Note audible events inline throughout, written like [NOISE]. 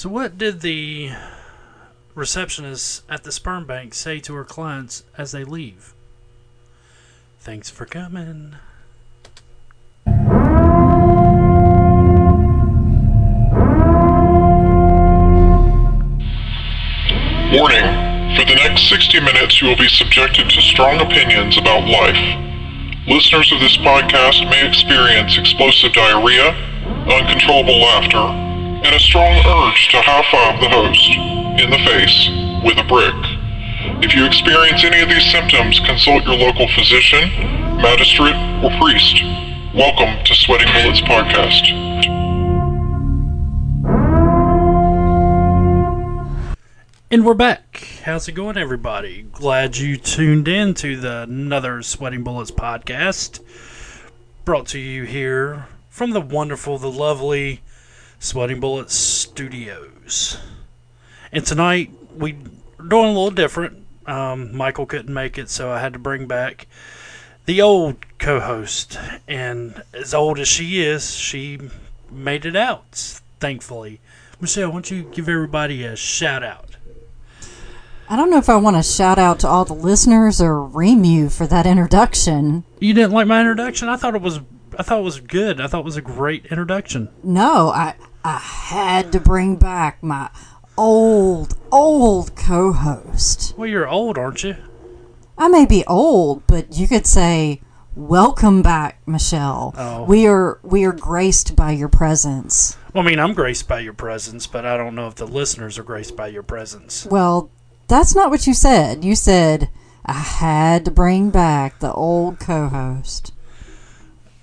So, what did the receptionist at the sperm bank say to her clients as they leave? Thanks for coming. Warning. For the next 60 minutes, you will be subjected to strong opinions about life. Listeners of this podcast may experience explosive diarrhea, uncontrollable laughter, and a strong urge to high five the host in the face with a brick. If you experience any of these symptoms, consult your local physician, magistrate, or priest. Welcome to Sweating Bullets Podcast. And we're back. How's it going, everybody? Glad you tuned in to the another Sweating Bullets podcast. Brought to you here from the wonderful, the lovely Sweating Bullets Studios. And tonight we are doing a little different. Um, Michael couldn't make it, so I had to bring back the old co-host. And as old as she is, she made it out. Thankfully, Michelle, why don't you give everybody a shout out? I don't know if I want to shout out to all the listeners or ream you for that introduction. You didn't like my introduction? I thought it was I thought it was good. I thought it was a great introduction. No, I I had to bring back my old old co-host. Well, you're old, aren't you? I may be old, but you could say welcome back, Michelle. Oh. We are we are graced by your presence. Well, I mean, I'm graced by your presence, but I don't know if the listeners are graced by your presence. Well, that's not what you said. You said I had to bring back the old co-host.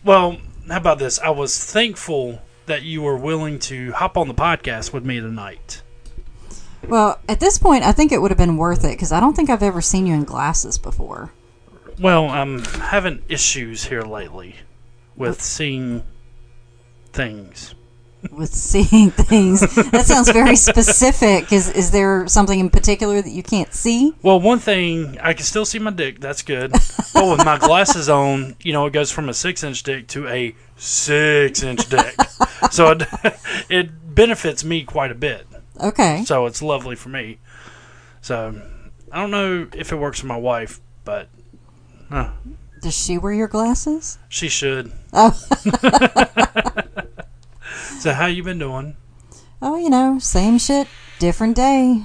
Well, how about this? I was thankful that you were willing to hop on the podcast with me tonight. Well, at this point, I think it would have been worth it because I don't think I've ever seen you in glasses before. Well, I'm having issues here lately with seeing things. With seeing [LAUGHS] things, that sounds very specific. Is is there something in particular that you can't see? Well, one thing I can still see my dick. That's good. but with my glasses on, you know, it goes from a six-inch dick to a six-inch dick. so it, [LAUGHS] it benefits me quite a bit. Okay. So it's lovely for me. So I don't know if it works for my wife, but uh, Does she wear your glasses? she should. Oh, [LAUGHS] So how you been doing? oh, you know, same shit, different day.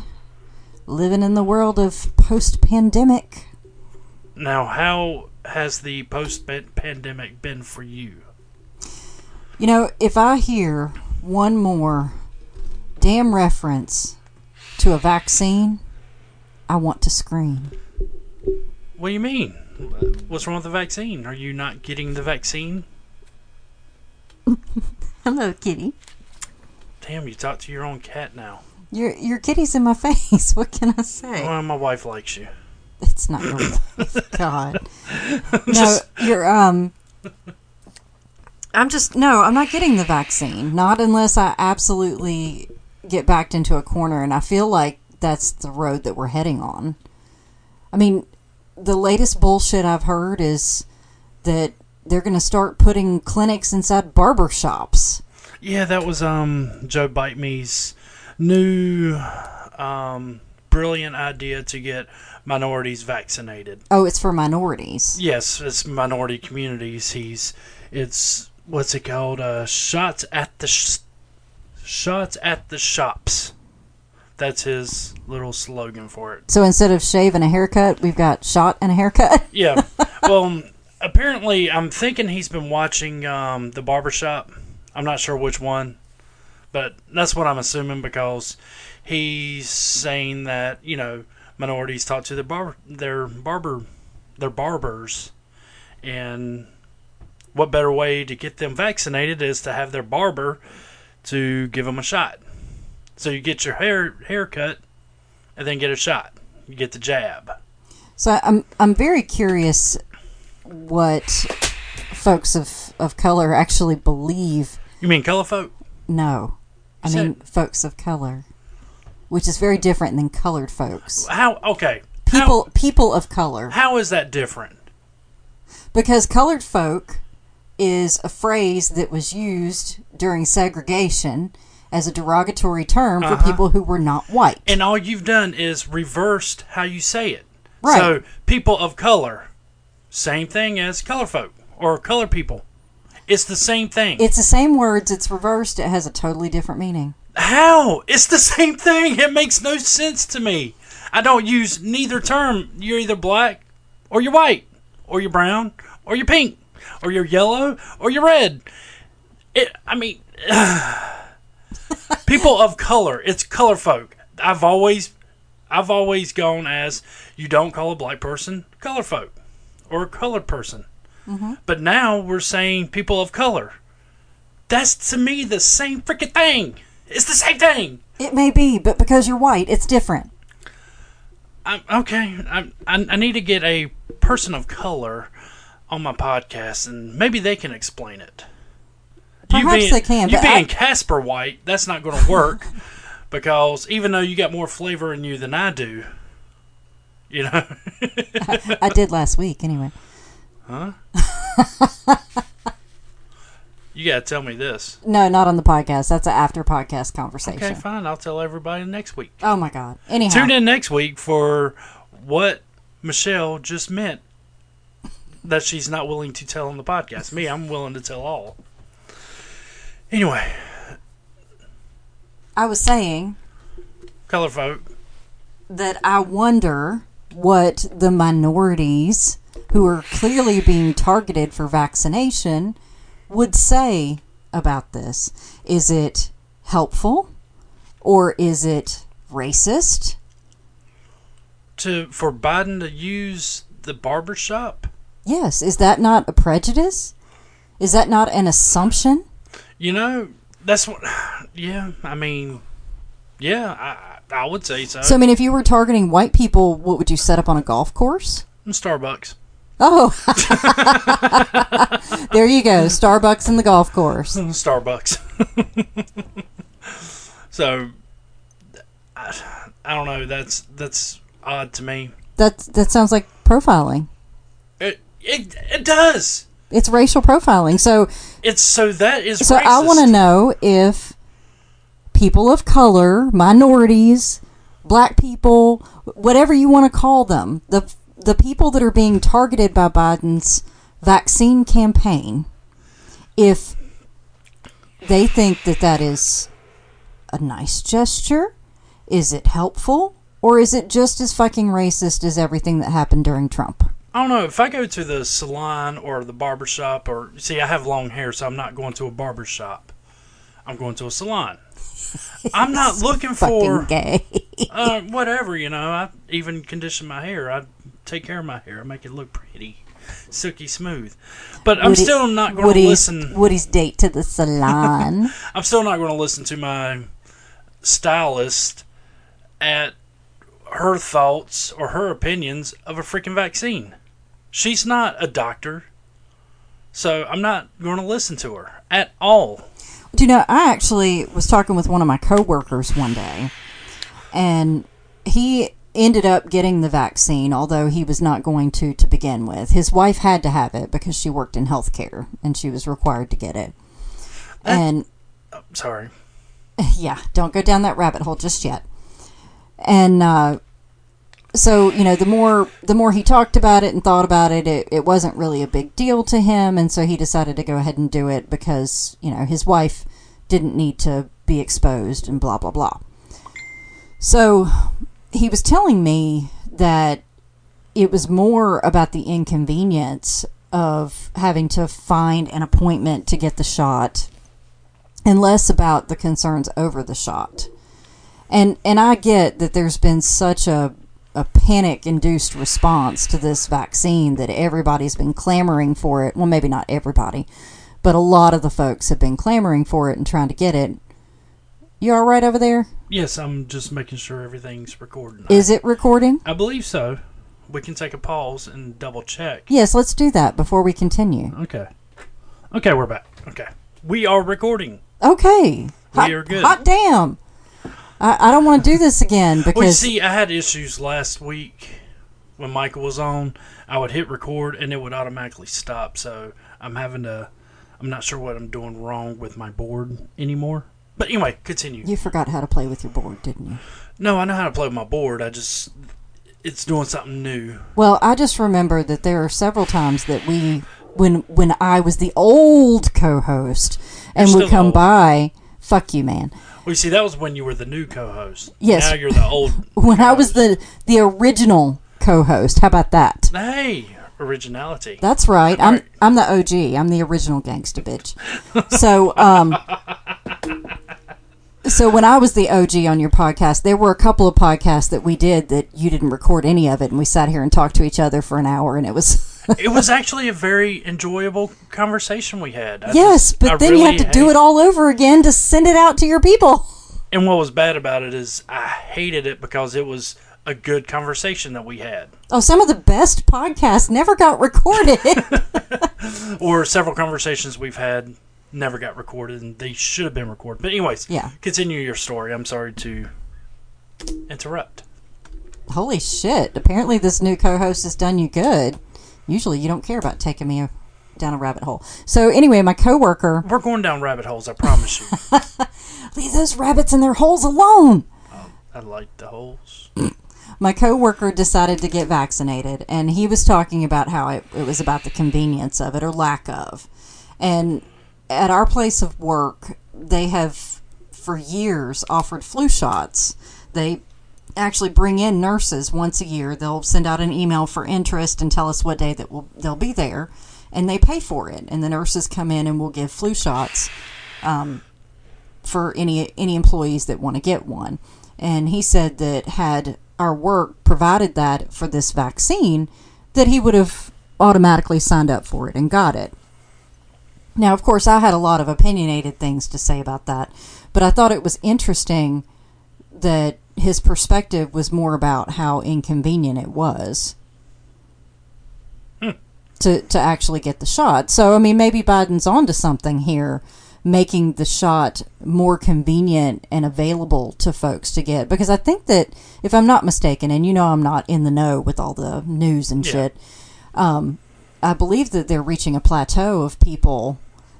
Living in the world of post-pandemic. Now, how has the post-pandemic been for you? You know, if I hear one more damn reference to a vaccine, I want to scream. What do you mean? What's wrong with the vaccine? Are you not getting the vaccine? [LAUGHS] [LAUGHS] Hello, kitty. Damn, you talk to your own cat now. Your your kitty's in my [LAUGHS] face. What can I say? Well, my wife likes you. It's not your [LAUGHS] wife. God. No, you're um. I'm just no. I'm not getting the vaccine. Not unless I absolutely get backed into a corner, and I feel like that's the road that we're heading on. I mean, the latest bullshit I've heard is that they're going to start putting clinics inside barber shops. Yeah, that was um Joe Bite Me's new um brilliant idea to get minorities vaccinated. Oh, it's for minorities. Yes, it's minority communities. He's it's what's it called? Uh, shots at the sh- shots at the shops. That's his little slogan for it. So instead of shave and a haircut, we've got shot and a haircut. [LAUGHS] Yeah. well, apparently, I'm thinking he's been watching um, the barbershop. I'm not sure which one, but that's what I'm assuming because he's saying that you know minorities talk to their bar their barber their barbers, and what better way to get them vaccinated is to have their barber to give them a shot. So you get your hair haircut, and then get a shot. You get the jab. So I'm I'm very curious what folks of, of color actually believe. You mean color folk? No, I mean folks of color, which is very different than colored folks. How? Okay. People people of color, How, how is that different? because colored folk is a phrase that was used during segregation, as a derogatory term for Uh-huh. people who were not white. And all you've done is reversed how you say it. Right. So, people of color, same thing as color folk or color people. It's the same thing. it's the same words, it's reversed, it has a totally different meaning. How? It's the same thing. It makes no sense to me. I don't use neither term. You're either black or you're white or you're brown or you're pink or you're yellow or you're red. It, I mean, [SIGHS] people of color. It's color folk. I've always, I've always gone as you don't call a black person color folk or a colored person. Mm-hmm. But now we're saying people of color. That's to me the same freaking thing. It's the same thing. It may be, but because you're white, it's different. I'm, okay, I, I, I need to get a person of color on my podcast, and maybe they can explain it. Perhaps being, they can, You being I- Casper White, that's not going to work [LAUGHS] because even though you got more flavor in you than I do, [LAUGHS] you know, I did last week, anyway. Huh? you got to tell me this. No, not on the podcast. That's an after podcast conversation. Okay, fine. I'll tell everybody next week. Oh my god. Anyhow, Tune in next week for what Michelle just meant that she's not willing to tell on the podcast. Me, I'm willing to tell all. Anyway, I was saying color folk. that I wonder what the minorities who are clearly being targeted for vaccination would say about this. Is it helpful or is it racist? to for Biden to use the barber shop. Yes, is that not a prejudice? Is that not an assumption? You know, that's what. [SIGHS] Yeah, I mean, yeah, I I would say so. So, I mean, if you were targeting white people, what would you set up on a golf course? Mm, Starbucks. Oh, [LAUGHS] there you go. Starbucks in the golf course. [LAUGHS] Starbucks. [LAUGHS] so, I, I don't know. That's that's odd to me. That that sounds like profiling. It it, it does. It's racial profiling. So, It's so that is so I want to know if people of color, minorities, black people, whatever you want to call them, the the people that are being targeted by Biden's vaccine campaign, if they think that that is a nice gesture, is it helpful, or is it just as fucking racist as everything that happened during Trump? I don't know if I go to the salon or the barber shop or see I have long hair so I'm not going to a barber shop. I'm going to a salon. I'm not looking for gay. uh, whatever, you know. I even condition my hair. I take care of my hair. I make it look pretty, silky smooth. But I'm still not going to listen. Woody's date to the salon. [LAUGHS] I'm still not going to listen to my stylist at her thoughts or her opinions of a freaking vaccine. She's not a doctor. So I'm not going to listen to her at all. Do you know, I actually was talking with one of my coworkers one day, and he ended up getting the vaccine, although he was not going to to begin with. His wife had to have it because she worked in healthcare and she was required to get it. And Sorry. [LAUGHS] yeah, don't go down that rabbit hole just yet. And uh, so you know, the more the more he talked about it and thought about it, it, it wasn't really a big deal to him, and so he decided to go ahead and do it because you know his wife didn't need to be exposed and blah blah blah. So he was telling me that it was more about the inconvenience of having to find an appointment to get the shot and less about the concerns over the shot. And and I get that there's been such a a panic induced response to this vaccine that everybody's been clamoring for it. Well, maybe not everybody, but a lot of the folks have been clamoring for it and trying to get it. You all right over there? Yes, I'm just making sure everything's recording. Is it recording? I believe so. We can take a pause and double check. Yes, let's do that before we continue. Okay. Okay, we're back. Okay. We are recording. Okay. Hot, are good. Hot damn. I, I don't want to do this again because Well, see, I had issues last week when Michael was on. I would hit record and it would automatically stop. So I'm having to. I'm not sure what I'm doing wrong with my board anymore. But anyway, continue. You forgot how to play with your board, didn't you? No, I know how to play with my board. I just it's doing something new. Well, I just remember that there are several times that we, when when I was the old co-host and You're would come old. by, fuck you, man. Well, you see, that was when you were the new co-host. Yes. Now you're the old. [LAUGHS] When I was the the original co-host, how about that? hey, originality. That's right. I'm Right. I'm the OG. I'm the original gangsta bitch. So um [LAUGHS] so when I was the OG on your podcast, there were a couple of podcasts that we did that you didn't record any of it and we sat here and talked to each other for an hour and it was it was actually a very enjoyable conversation we had. I Yes, just- but I then you have to do it all over again to send it out to your people. And what was bad about it is I hated it because it was a good conversation that we had, Oh, some of the best podcasts never got recorded. [LAUGHS] or several conversations we've had never got recorded, and they should have been recorded. But anyways, Yeah. continue your story. I'm sorry to interrupt. Holy shit. Apparently this new co-host has done you good. Usually you don't care about taking me down a rabbit hole. So anyway, my coworker, We're going down rabbit holes. I promise you. [LAUGHS] leave those rabbits in their holes alone. Oh, I like the holes. My coworker decided to get vaccinated and he was talking about how it, it was about the convenience of it or lack of. And at our place of work, they have for years offered flu shots. They actually bring in nurses once a year. They'll send out an email for interest and tell us what day that will they'll be there, and they pay for it. And the nurses come in and we'll give flu shots um, for any any employees that want to get one. And he said that had our work provided that for this vaccine, that he would have automatically signed up for it and got it. Now, of course, I had a lot of opinionated things to say about that, but I thought it was interesting that his perspective was more about how inconvenient it was to to actually get the shot. So, I mean, maybe Biden's onto something here, making the shot more convenient and available to folks to get. Because I think that, if I'm not mistaken, and you know I'm not in the know with all the news and Yeah. shit, um, I believe that they're reaching a plateau of people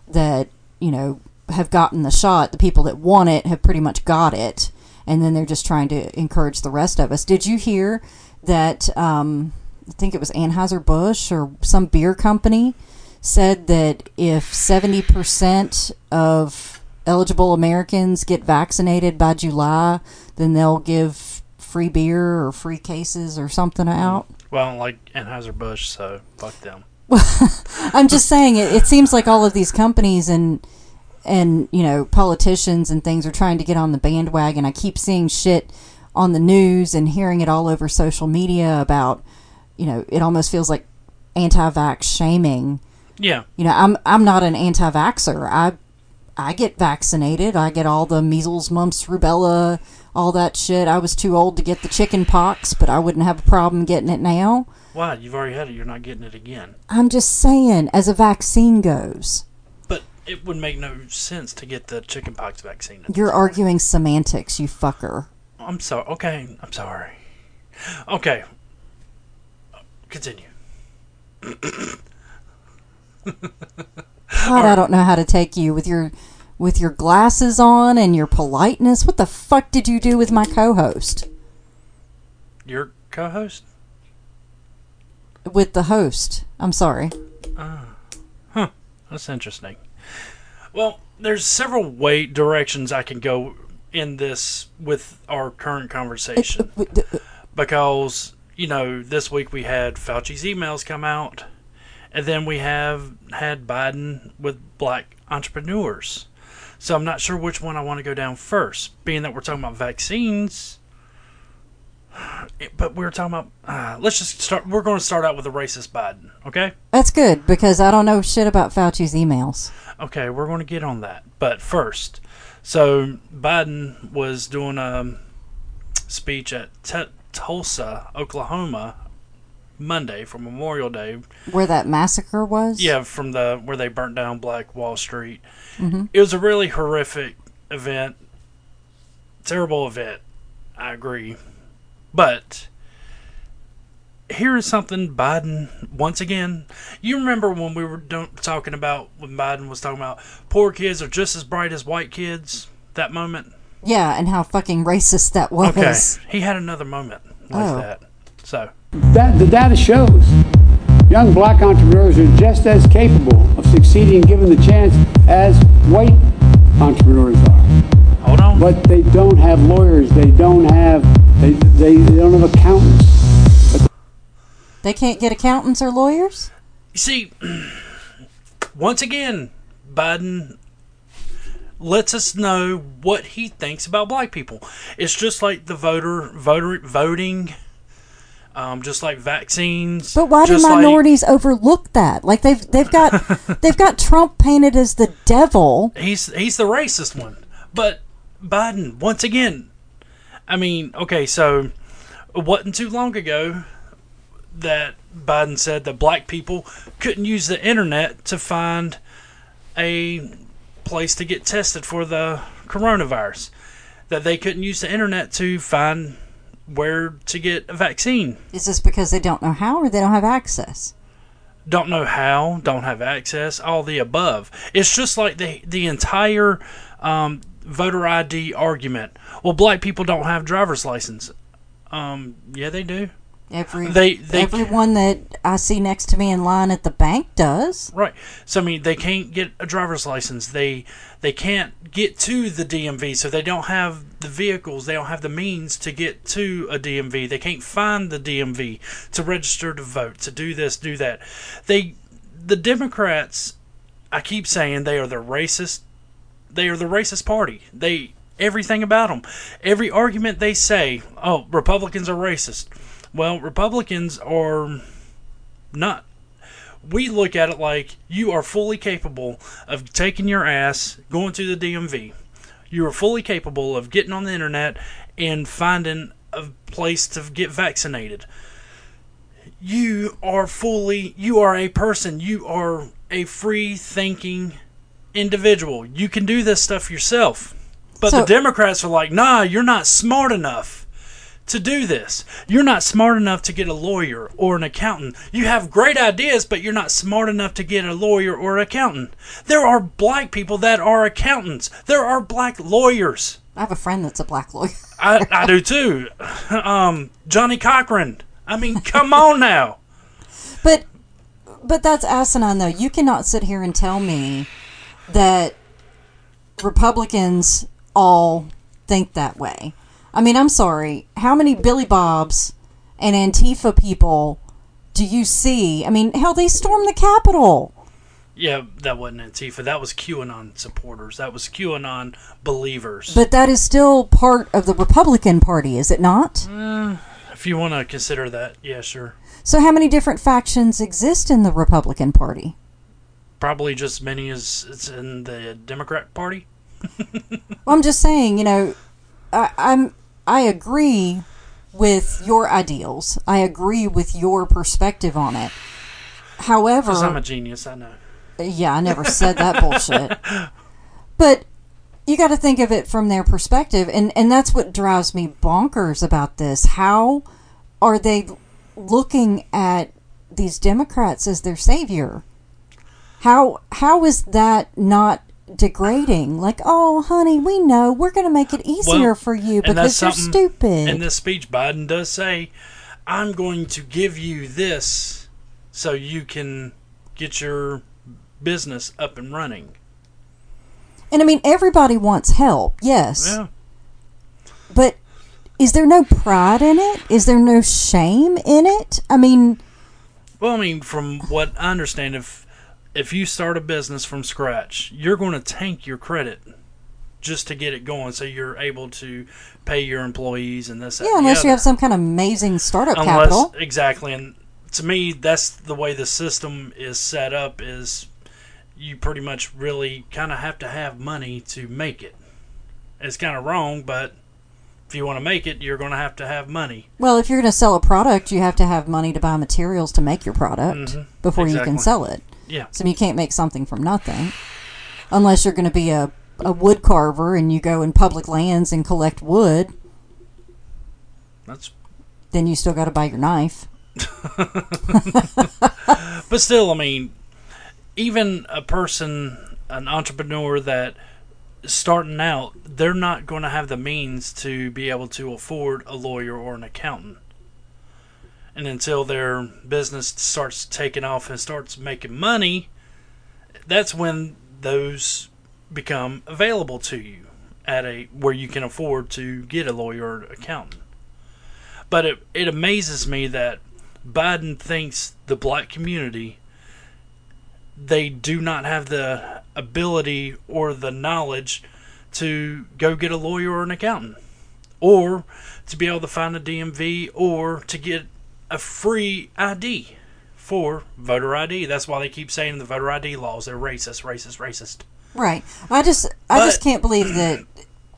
that you know have gotten the shot. The people that want it have pretty much got it, and then they're just trying to encourage the rest of us. Did you hear that? Um, I think it was Anheuser Busch or some beer company said that if seventy percent of eligible Americans get vaccinated by July, then they'll give free beer or free cases or something out. Well, I don't like Anheuser Busch, so fuck them. [LAUGHS] I'm just saying it, it seems like all of these companies and and you know politicians and things are trying to get on the bandwagon. I keep seeing shit on the news and hearing it all over social media about you know it almost feels like anti-vax shaming. Yeah, You know, I'm I'm not an anti-vaxer. I I get vaccinated. I get all the measles, mumps, rubella, all that shit. I was too old to get the chicken pox, but I wouldn't have a problem getting it now. why? You've already had it. You're not getting it again. I'm just saying, as a vaccine goes. It would make no sense to get the chickenpox vaccine. You're arguing semantics, you fucker. I'm sorry. Okay, I'm sorry. Okay, continue. God, I don't know how to take you with your with your glasses on and your politeness. What the fuck did you do with my co-host? Your co-host. With the host. I'm sorry. Uh, huh. That's interesting. Well, there's several way directions I can go in this with our current conversation [LAUGHS] because you know this week we had Fauci's emails come out, and then we have had Biden with black entrepreneurs. So I'm not sure which one I want to go down first, being that we're talking about vaccines. But we're talking about. Uh, let's just start. We're going to start out with the racist Biden, okay? That's good because I don't know shit about Fauci's emails. Okay, we're going to get on that. But first, so Biden was doing a speech at T- Tulsa, Oklahoma, Monday for Memorial Day. Where that massacre was? Yeah, from the where they burnt down Black Wall Street. Mm-hmm. It was a really horrific event, terrible event. I agree, but here is something Biden once again. You remember when we were talking about when Biden was talking about poor kids are just as bright as white kids. that moment? Yeah, and how fucking racist that was. Okay. He had another moment like Oh. that. So, That, the data shows young black entrepreneurs are just as capable of succeeding given the chance as white entrepreneurs are. hold on. But they don't have lawyers, they don't have they, they, they don't have accountants. They can't get accountants or lawyers? You see, once again, Biden lets us know what he thinks about black people. It's just like the voter voter voting, um, just like vaccines. But why do just like- minorities overlook that? Like they've they've got [LAUGHS] they've got Trump painted as the devil. he's he's the racist one. But Biden, once again, I mean, okay, so it wasn't too long ago that Biden said that black people couldn't use the internet to find a place to get tested for the coronavirus. That they couldn't use the internet to find where to get a vaccine. Is this because they don't know how or they don't have access? don't know how, don't have access, all the above. It's just like the the entire um, voter ID argument. Well, black people don't have driver's license. Um, yeah, they do. Every They- they- everyone that I see next to me in line at the bank does. Right. So I mean, they can't get a driver's license. They they can't get to the DMV, so they don't have the vehicles. They don't have the means to get to a DMV. They can't find the DMV to register to vote, to do this, do that. They the Democrats. I keep saying they are the racist. They are the racist party. They everything about them. Every argument they say, oh, Republicans are racist. Well, Republicans are not we look at it like you are fully capable of taking your ass, going to the DMV. You are fully capable of getting on the internet and finding a place to get vaccinated. You are fully, you are a person. You are a free thinking individual. You can do this stuff yourself. But So- the Democrats are like, nah, you're not smart enough to do this. You're not smart enough to get a lawyer or an accountant. You have great ideas, but you're not smart enough to get a lawyer or an accountant. There are black people that are accountants. There are black lawyers. I have a friend that's a black lawyer. I, I do too. [LAUGHS] Um, Johnnie Cochran. I mean, come on now. But but that's asinine though. You cannot sit here and tell me that Republicans all think that way. I mean, I'm sorry. How many Billy Bobs and Antifa people do you see? I mean, hell, they stormed the Capitol. Yeah, that wasn't Antifa. That was QAnon supporters. That was QAnon believers. But that is still part of the Republican Party, is it not? Uh, if you want to consider that, yeah, sure. So, how many different factions exist in the Republican Party? Probably just as many as it's in the Democrat Party. [LAUGHS] Well, I'm just saying, you know, I, I'm I agree with your ideals. I agree with your perspective on it. However, Because I'm a genius, I know. yeah, I never said that bullshit. [LAUGHS] But you got to think of it from their perspective, and and that's what drives me bonkers about this. How are they looking at these Democrats as their savior? How how is that not degrading? Like, oh, honey, we know we're going to make it easier Well, for you because you're stupid. In this speech, Biden does say, I'm going to give you this so you can get your business up and running. and I mean, everybody wants help, yes. Yeah. But is there no pride in it? Is there no shame in it? I mean, Well, I mean, from what I understand, if if you start a business from scratch, you're going to tank your credit just to get it going, so you're able to pay your employees and this. yeah, and unless you have some kind of amazing startup unless capital. exactly and to me that's the way the system is set up is you pretty much really kind of have to have money to make it it's kind of wrong but if you want to make it you're going to have to have money Well, if you're going to sell a product, you have to have money to buy materials to make your product before you can Mm-hmm. Sell it. Yeah So you can't make something from nothing. Unless you're going to be a, a wood carver and you go in public lands and collect wood, that's then you still got to buy your knife. [LAUGHS] but still i mean even a person an entrepreneur that starting out, they're not going to have the means to be able to afford a lawyer or an accountant. And until their business starts taking off and starts making money, that's when those become available to you at a where you can afford to get a lawyer or accountant. But it, it amazes me that Biden thinks the black community they do not have the ability or the knowledge to go get a lawyer or an accountant or to be able to find a DMV or to get a free ID for voter ID. That's why they keep saying the voter ID laws they're racist, racist, racist. Right. I just I But- just can't believe that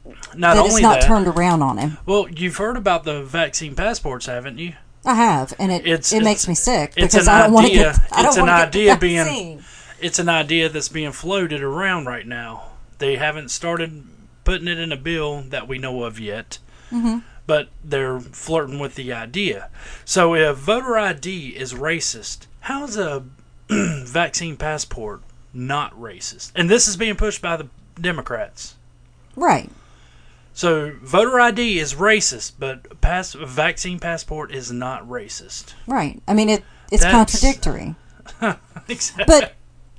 [CLEARS THROAT] Not that it's not that, turned around on him. well, you've heard about the vaccine passports, haven't you? I have, and it It's- it it's- makes me sick it's because an I don't want to idea- get I don't it's an wanna get the idea being-. It's an idea that's being floated around right now. They haven't started putting it in a bill that we know of yet, Mm-hmm. But they're flirting with the idea. So if voter ID is racist, how is a [CLEARS THROAT] vaccine passport not racist? And this is being pushed by the Democrats. right. So voter ID is racist, but pass vaccine passport is not racist. Right. I mean, it it's That's- contradictory. [LAUGHS] Exactly. But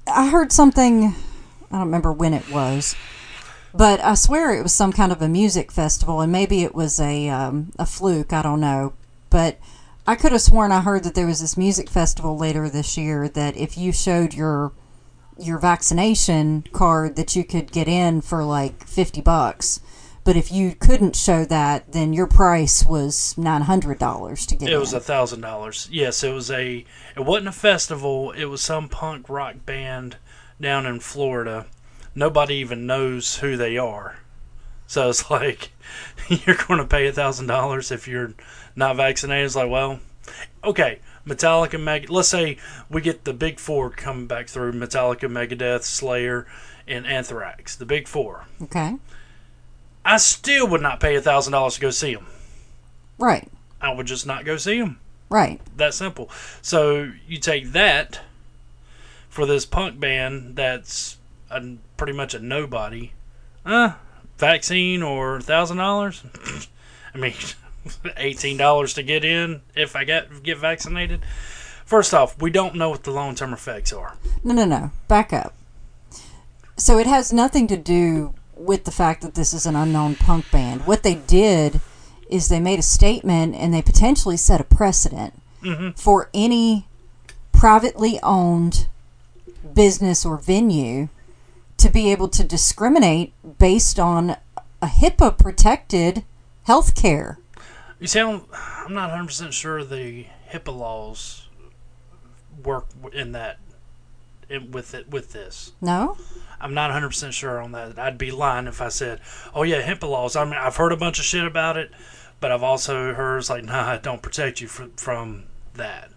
I heard something. I don't remember when it was, but I swear it was some kind of a music festival, and maybe it was a um, a fluke. I don't know, but I could have sworn I heard that there was this music festival later this year that if you showed your your vaccination card that you could get in for like 50 bucks but if you couldn't show that then your price was $900 to get in. It in was a thousand dollars. Yes, it was a. It wasn't a festival. It was some punk rock band down in Florida. Nobody even knows who they are. So it's [LAUGHS] like you're going to pay a thousand dollars if you're not vaccinated. It's like, well, okay, Metallica, Meg. Let's say we get the big four coming back through: Metallica, Megadeth, Slayer, and Anthrax. The big four. okay I still would not pay a thousand dollars to go see them. right I would just not go see them. right that simple. So you take that for this punk band that's a, pretty much a nobody. Uh, vaccine or thousand dollars. [LAUGHS] I mean, [LAUGHS] eighteen dollars to get in if I get get vaccinated. First off, we don't know what the long term effects are. No, no, no. Back up. So it has nothing to do with the fact that this is an unknown punk band. What they did is they made a statement and they potentially set a precedent for any privately owned business or venue to be able to discriminate based on a HIPAA protected health care. You see, I'm, I'm not 100 percent sure the HIPAA laws work in that in, with it with this. No? I'm not 100% sure on that. I'd be lying if I said, oh, yeah, HIPAA laws. I mean, I've heard a bunch of shit about it, but I've also heard it's like, nah, it don't protect you from, from that.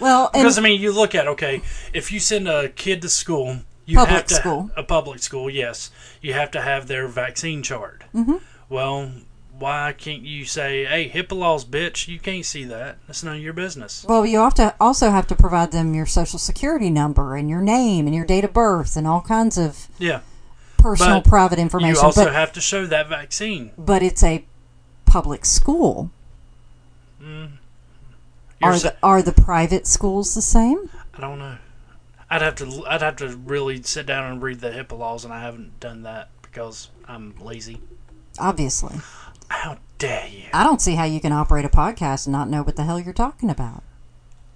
Well, Because, I mean, you look at, okay, if you send a kid to school, you Public have to, school. A public school, yes. You have to have their vaccine chart. Mm-hmm. Well, why can't you say, hey, HIPAA laws, bitch, you can't see that. That's none of your business. Well, you have to also have to provide them your social security number and your name and your date of birth and all kinds of Yeah. personal, But private information. You also but have to show that vaccine. but it's a public school. You're Are sa- the are the private schools the same? I don't know. I'd have to I'd have to really sit down and read the HIPAA laws, and I haven't done that because I'm lazy. Obviously, How dare you? I don't see how you can operate a podcast and not know what the hell you're talking about.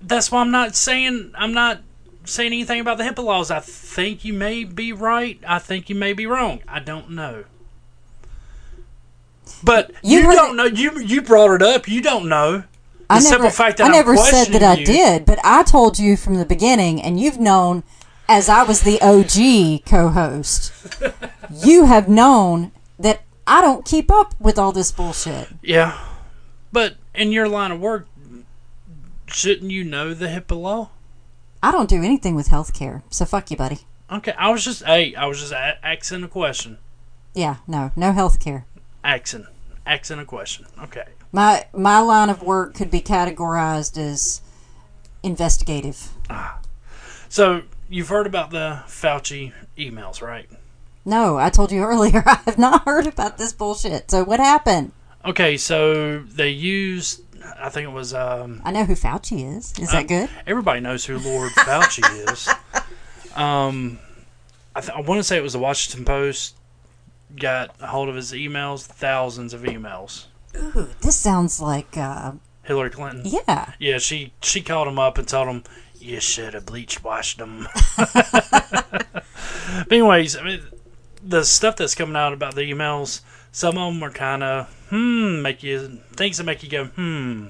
That's why I'm not saying I'm not saying anything about the HIPAA laws. I think you may be right. I think you may be wrong. I don't know. But You you, don't know. You you brought it up. You don't know. The I simple never, fact that I I'm never said that I you- did, but I told you from the beginning, and you've known as I was the OG co-host. you have known that I don't keep up with all this bullshit. Yeah, but in your line of work, shouldn't you know the HIPAA law? I don't do anything with healthcare, so fuck you, buddy. Okay, I was just hey, I was just a- asking a question. Yeah, no, no healthcare. Asking, asking a question. Okay. My my line of work could be categorized as investigative. Ah. So you've heard about the Fauci emails, right? No, I told you [LAUGHS] earlier. I have not heard about this bullshit. So what happened? Okay, so they used. I think it was. Um, I know who Fauci is. Is that good? everybody knows who Lord Fauci [LAUGHS] is. Um, I, th- I want to say it was the Washington Post. Got a hold of his emails, thousands of emails. Ooh, this sounds like, uh, Hillary Clinton. yeah. Yeah, she she called him up and told him you should have bleach washed them. [LAUGHS] but anyways, I mean, the stuff that's coming out about the emails, some of them are kind of hmm, make you things that make you go hmm.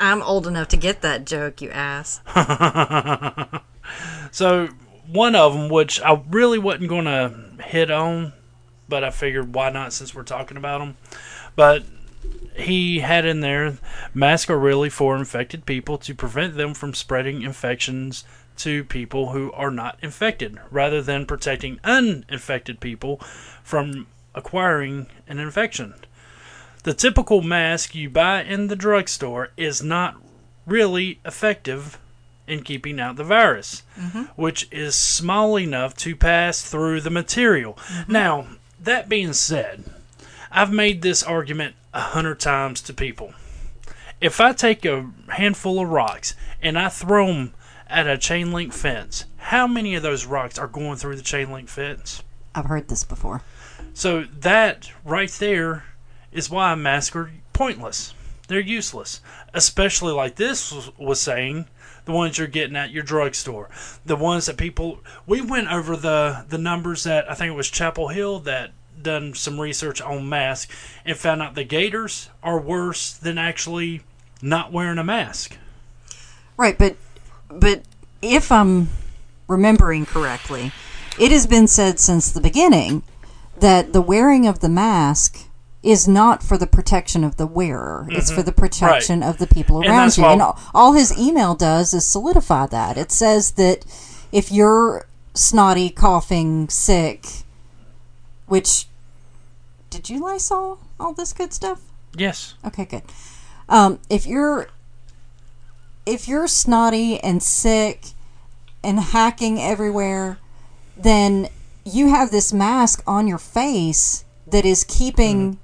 I'm old enough to get that joke, you ass. [LAUGHS] So one of them, which I really wasn't going to hit on, but I figured why not since we're talking about them. But he had in there masks are really for infected people to prevent them from spreading infections to people who are not infected, rather than protecting uninfected people from acquiring an infection. The typical mask you buy in the drugstore is not really effective in keeping out the virus, mm-hmm. which is small enough to pass through the material. Mm-hmm. Now, that being said, I've made this argument a hundred times to people. If I take a handful of rocks and I throw them at a chain link fence, how many of those rocks are going through the chain link fence? I've heard this before. So that right there is why masks are pointless. They're useless, especially like this was- was saying, the ones you're getting at your drugstore, the ones that people. We went over the the numbers that I think it was Chapel Hill that done some research on masks and found out the gators are worse than actually not wearing a mask. Right, but but if I'm remembering correctly, it has been said since the beginning that the wearing of the mask is not for the protection of the wearer. It's mm-hmm. for the protection of the people around that's you. And all, all his email does is solidify that. It says that if you're snotty, coughing, sick, which did you Lysol all this good stuff? Yes. Okay, good. Um, if you're if you're snotty and sick and hacking everywhere, then you have this mask on your face that is keeping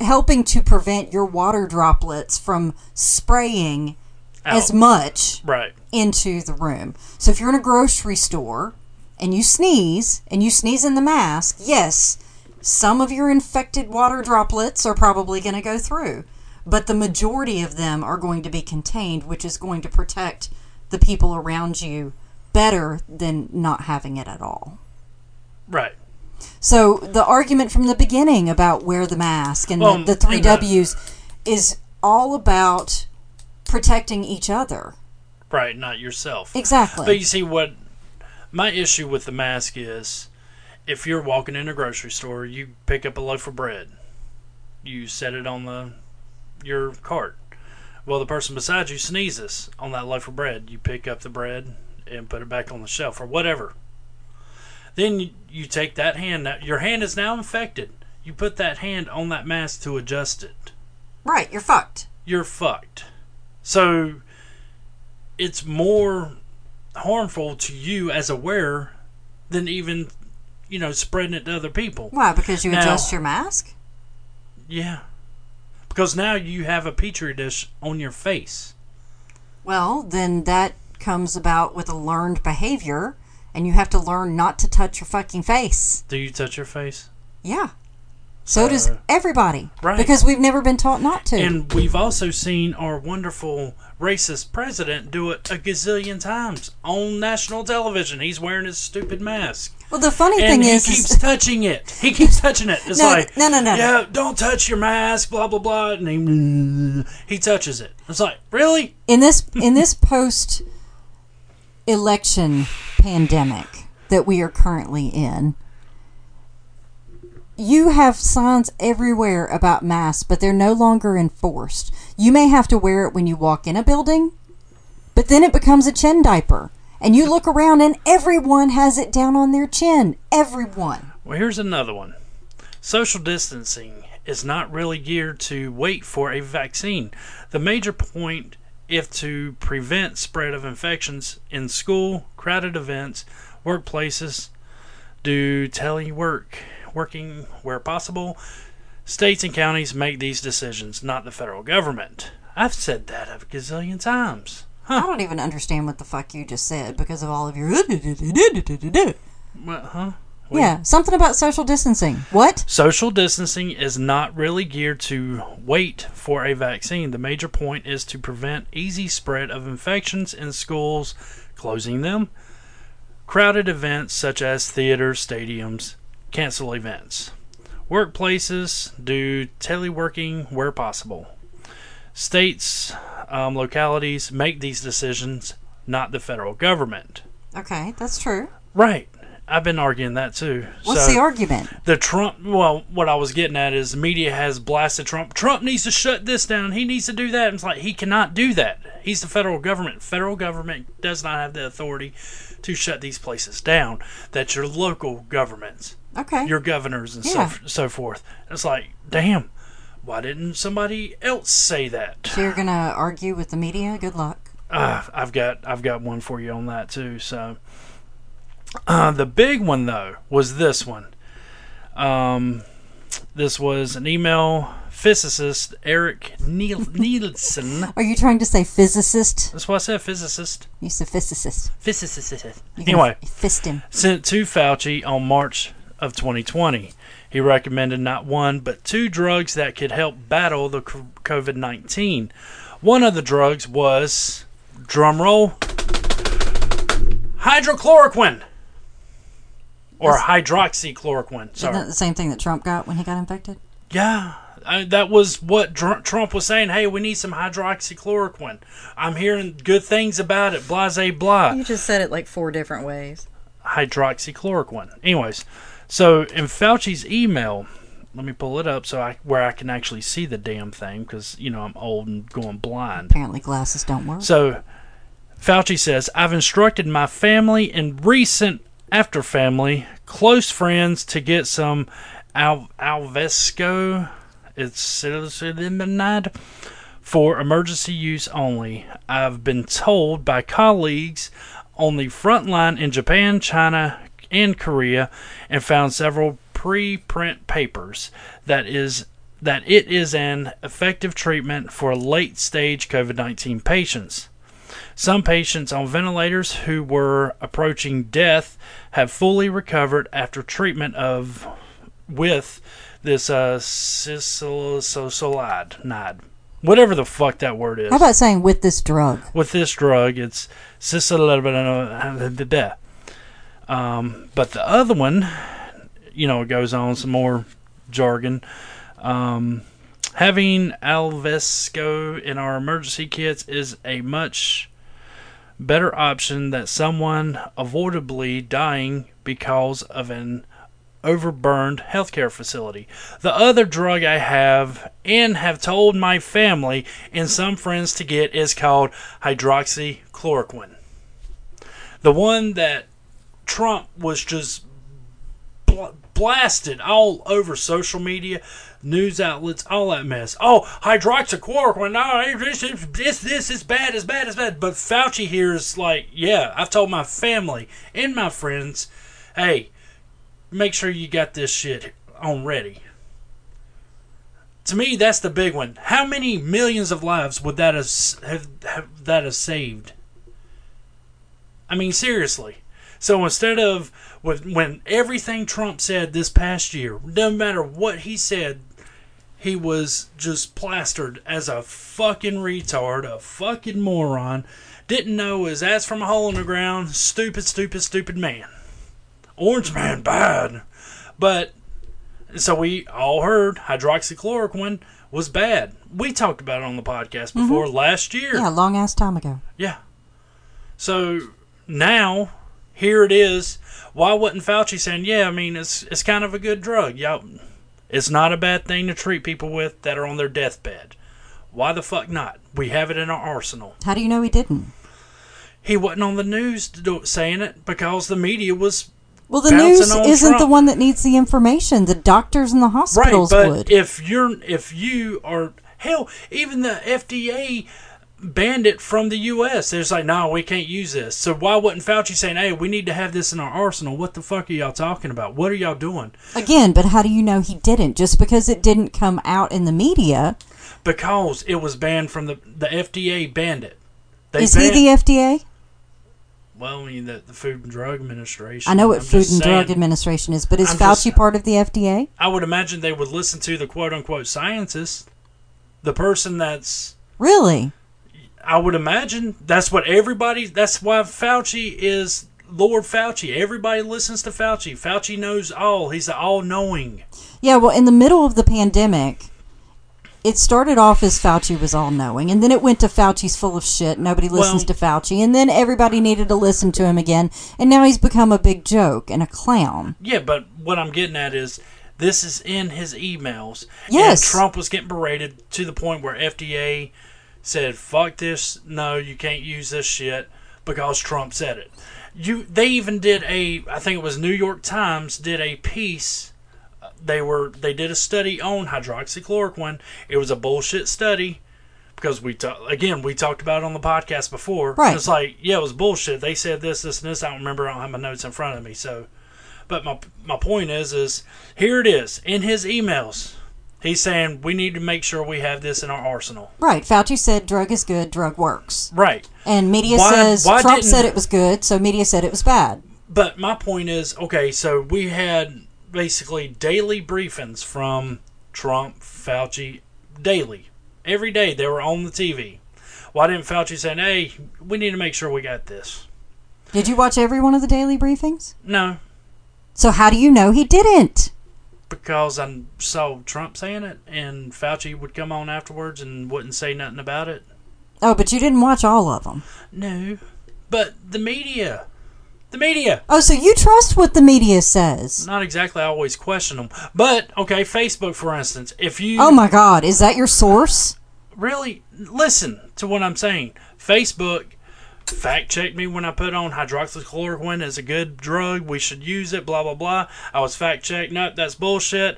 helping to prevent your water droplets from spraying as much Right. into the room. So if you're in a grocery store and you sneeze and you sneeze in the mask, yes, some of your infected water droplets are probably going to go through, but the majority of them are going to be contained, which is going to protect the people around you better than not having it at all. Right. So the argument from the beginning about wear the mask and Well, the, the three and the- W's is all about protecting each other. Right. Not yourself. Exactly. But you see, what my issue with the mask is if you're walking in a grocery store, you pick up a loaf of bread, you set it on the your cart. Well, the person beside you sneezes on that loaf of bread. You pick up the bread and put it back on the shelf or whatever. Then you, you take that hand, that- your hand is now infected. You put that hand on that mask to adjust it right, you're fucked. you're fucked. So it's more harmful to you as a wearer than even, you know, spreading it to other people. Why? Because you Now- adjust your mask? Yeah. Because now you have a petri dish on your face. Well, then that comes about with a learned behavior, and you have to learn not to touch your fucking face. Do you touch your face? Yeah. So does Uh, everybody. right. Because we've never been taught not to. And we've also seen our wonderful racist president do it a gazillion times on national television. He's wearing his stupid mask. well, the funny and thing he is, he keeps touching it. He keeps touching it. It's No, like no, no, no, no. Yeah, don't touch your mask. Blah blah blah. And he he touches it. It's like really. in this in this post election pandemic that we are currently in you have signs everywhere about masks but they're no longer enforced you may have to wear it when you walk in a building but then it becomes a chin diaper and you look around and everyone has it down on their chin everyone Well, here's another one. Social distancing is not really geared to wait for a vaccine. The major point if to prevent spread of infections in school, crowded events, workplaces, do telework working where possible. States and counties make these decisions, not the federal government. I've said that a gazillion times. I don't even understand what the fuck you just said because of all of your. [LAUGHS] What, huh? Yeah, something about social distancing. What? Social distancing is not really geared to wait for a vaccine. The major point is to prevent easy spread of infections in schools, closing them, crowded events such as theaters, stadiums, cancel events. Workplaces do teleworking where possible. States, um, localities make these decisions, not the federal government. Okay, that's true. Right. I've been arguing that too. What's So- the argument? the Trump. Well, what I was getting at is the media has blasted Trump. Trump needs to shut this down. He needs to do that. And it's like he cannot do that. He's the federal government. Federal government does not have the authority to shut these places down. That's your local governments, Okay. your governors, and Yeah. so so forth. It's like, damn, why didn't somebody else say that? so you're gonna argue with the media? Good luck. Uh, I've got I've got one for you on that too. So, uh, the big one though was this one. Um, this was an email physicist Eric Niel- [LAUGHS] Nielsen. Are you trying to say physicist? That's what I said. Physicist. You said physicist. Physicist. Anyway, fist him. sent to Fauci on March of 2020. He recommended not one but two drugs that could help battle the COVID 19. One of the drugs was, drumroll, hydrochloroquine. Or hydroxychloroquine. Isn't that Sorry. the same thing that Trump got when he got infected? Yeah. I, that was what Dr- Trump was saying. Hey, we need some hydroxychloroquine. I'm hearing good things about it. Blase blah You just said it like four different ways. hydroxychloroquine. Anyways, so in Fauci's email, let me pull it up so I where I can actually see the damn thing because you know I'm old and going blind. Apparently, glasses don't work. So Fauci says, I've instructed my family and recent after family close friends to get some Al- Alvesco. It's psilocybin for emergency use only. I've been told by colleagues on the front line in Japan, China, and Korea, and found several pre-print papers that is that it is an effective treatment for late stage COVID-19 patients. Some patients on ventilators who were approaching death have fully recovered after treatment of with this uh cisalide, whatever the fuck that word is. How about saying with this drug? with this drug, it's cisalide. Um, but the other one, you know, it goes on some more jargon. Um, having Alvesco in our emergency kits is a much better option than someone avoidably dying because of an overburned healthcare facility. The other drug I have and have told my family and some friends to get is called hydroxychloroquine. The one that Trump was just bl- blasted all over social media, news outlets, all that mess. Oh, hydroxychloroquine, no, this, this, this, is bad, it's bad, is bad. But Fauci here is like, yeah, I've told my family and my friends, hey, make sure you got this shit on ready. To me, that's the big one. How many millions of lives would that have, have, have that have saved? I mean, seriously. So instead of with when everything Trump said this past year, no matter what he said, he was just plastered as a fucking retard, a fucking moron, didn't know his ass from a hole in the ground, stupid, stupid, stupid man. Orange man bad. But so we all heard hydroxychloroquine was bad. We talked about it on the podcast mm-hmm. before last year. Yeah, long ass time ago. Yeah. So now here it is. Why wasn't Fauci saying, "Yeah, I mean, it's it's kind of a good drug. Yeah, it's not a bad thing to treat people with that are on their deathbed." Why the fuck not? We have it in our arsenal. How do you know he didn't? He wasn't on the news to do, saying it because the media was Well, the news isn't the one that needs the information. The doctors and the hospitals right. But would. if you're if you are hell, even the FDA banned it from the U.S. They're just like, no, we can't use this. So why wasn't Fauci saying, hey, we need to have this in our arsenal? What the fuck are y'all talking about? What are y'all doing? Again, but how do you know he didn't? Just because it didn't come out in the media. Because it was banned from the the FDA banned it. They Is he the FDA? well, I mean, the, the Food and Drug Administration. I know what I'm Food and Drug Administration is, but is I'm Fauci just- part of the FDA? I would imagine they would listen to the quote unquote scientist, the person that's. Really? I would imagine that's what everybody. That's why Fauci is Lord Fauci. Everybody listens to Fauci. Fauci knows all. He's the all-knowing. Yeah, well, in the middle of the pandemic, it started off as Fauci was all knowing, and then it went to Fauci's full of shit. Nobody listens Well- to Fauci, and then everybody needed to listen to him again, and now he's become a big joke and a clown. Yeah, but what I'm getting at is this is in his emails. Yes. And Trump was getting berated to the point where FDA said, "Fuck this! No, you can't use this shit because Trump said it." You, they even did a, I think it was New York Times did a piece. They were they did a study on hydroxychloroquine. It was a bullshit study because we ta- again we talked about it on the podcast before. Right. It's like yeah, it was bullshit. They said this, this, and this. I don't remember. I don't have my notes in front of me. So, but my my point is, is here it is in his emails. He's saying we need to make sure we have this in our arsenal. Right. Fauci said drug is good, drug works. Right. And media Why- says why Trump said it was good, so media said it was bad. But my point is, okay, so we had basically daily briefings from Trump, Fauci, daily. Every day they were on the TV. Why didn't Fauci say, hey, we need to make sure we got this? Did you watch every one of the daily briefings? No, So how do you know he didn't? Because I saw Trump saying it, and Fauci would come on afterwards and wouldn't say nothing about it. Oh, but you didn't watch all of them. No, but the media, the media. Oh, so you trust what the media says? Not exactly I always question them, but okay. Facebook, for instance, if you Oh my God, is that your source? really listen to what I'm saying. Facebook fact checked me when I put on hydroxychloroquine as a good drug. We should use it. Blah blah blah. I was fact checked. Nope, that's bullshit.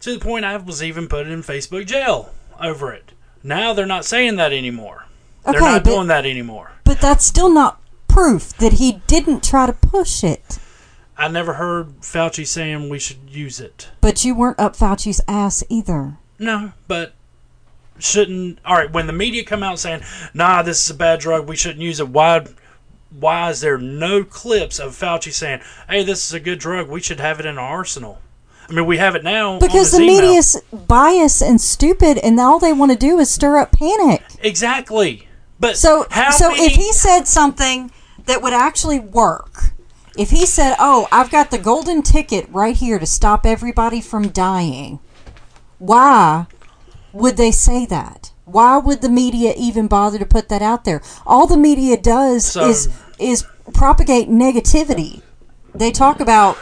To the point I was even put in Facebook jail over it. Now they're not saying that anymore. They're not but- doing that anymore. But that's still not proof that he didn't try to push it. I never heard Fauci saying we should use it. But you weren't up Fauci's ass either. No, but shouldn't all right when the media come out saying nah this is a bad drug we shouldn't use it why why is there no clips of fauci saying hey this is a good drug we should have it in our arsenal i mean we have it now Because the email. media's biased and stupid, and all they want to do is stir up panic. exactly but So, how so many, if he said something that would actually work, if he said, "Oh, I've got the golden ticket right here to stop everybody from dying," why would they say that? Why would the media even bother to put that out there? All the media does So- is is propagate negativity. They talk about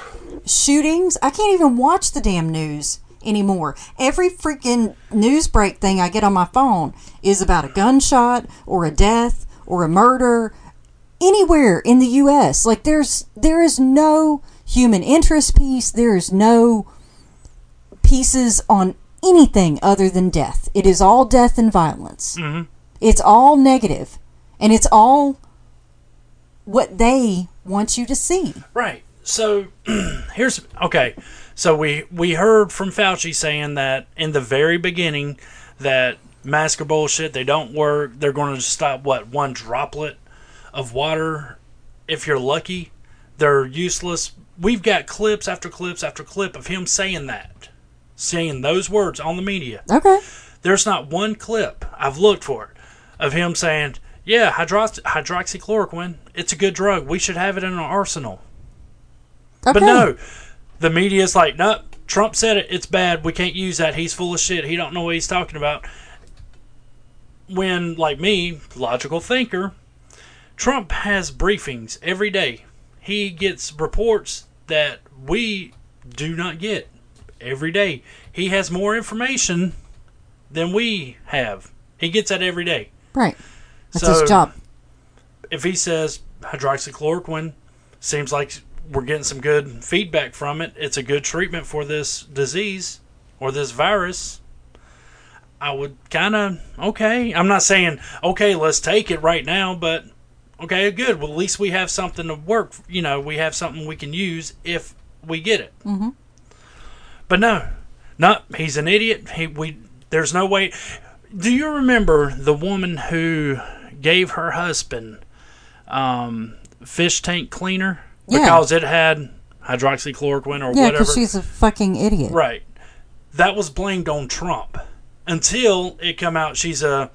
shootings. I can't even watch the damn news anymore. Every freaking news break thing I get on my phone is about a gunshot or a death or a murder anywhere in the US. Like there's there is no human interest piece. There is no pieces on anything other than death. It is all death and violence. Mhm. It's all negative, and it's all what they want you to see. right so [CLEARS THROAT] here's okay so we we heard from fauci saying that in the very beginning that masks are bullshit they don't work they're going to stop what one droplet of water if you're lucky they're useless we've got clips after clips after clip of him saying that saying those words on the media Okay. there's not one clip i've looked for it of him saying yeah hydrox- hydroxychloroquine it's a good drug we should have it in our arsenal Okay. but no, the media is like, no, Trump said it. It's bad. We can't use that. He's full of shit. He don't know what he's talking about. When, like me, logical thinker, Trump has briefings every day. He gets reports that we do not get every day. He has more information than we have. He gets that every day. Right. That's So- his job. If he says hydroxychloroquine seems like we're getting some good feedback from it, it's a good treatment for this disease or this virus. I would kind of okay. I'm not saying okay, let's take it right now, but okay, good. Well, at least we have something to work. You know, we have something we can use if we get it. Mm-hmm. But no, not he's an idiot. He we there's no way. Do you remember the woman who gave her husband um, fish tank cleaner Yeah. because it had hydroxychloroquine or Yeah, whatever? because she's a fucking idiot. Right. That was blamed on Trump until it come out she's a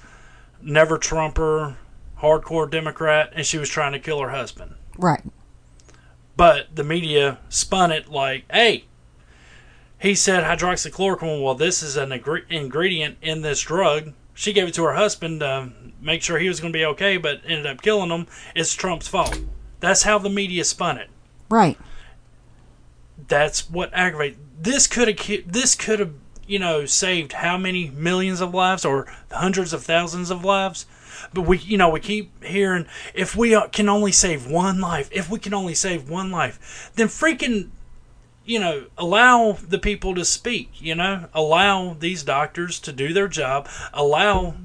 never Trumper, hardcore Democrat, and she was trying to kill her husband. Right. But the media spun it like, hey, he said hydroxychloroquine. Well, this is an ingre- ingredient in this drug. She gave it to her husband to make sure he was going to be okay, but ended up killing him. It's Trump's fault. That's how the media spun it. Right. that's what aggravates. This could have this could have you know saved how many millions of lives or hundreds of thousands of lives. But we you know we keep hearing if we uh, can only save one life, if we can only save one life, then freaking you know allow the people to speak. You know allow these doctors to do their job. Allow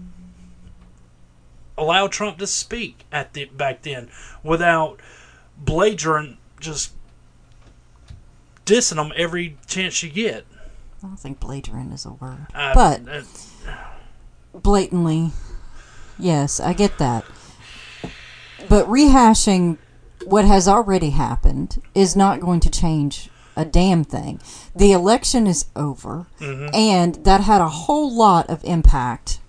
allow Trump to speak at the back then without belligerent just dissing them every chance you get. I don't think belligerent is a word. Uh, but uh, blatantly, yes, I get that. But rehashing what has already happened is not going to change a damn thing. The election is over, Mm-hmm. and that had a whole lot of impact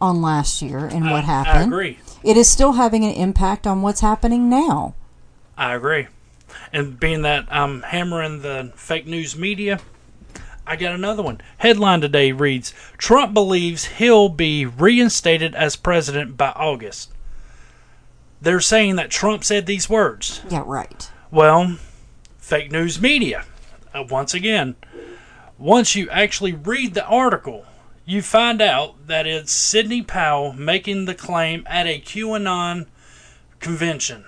on last year and what I happened. I agree. It is still having an impact on what's happening now. I agree. And being that I'm hammering the fake news media, I got another one. Headline today reads Trump believes he'll be reinstated as president by August. They're saying that Trump said these words. Yeah, right. Well, fake news media. Uh, once again, once you actually read the article, you find out that it's Sidney Powell making the claim at a QAnon convention.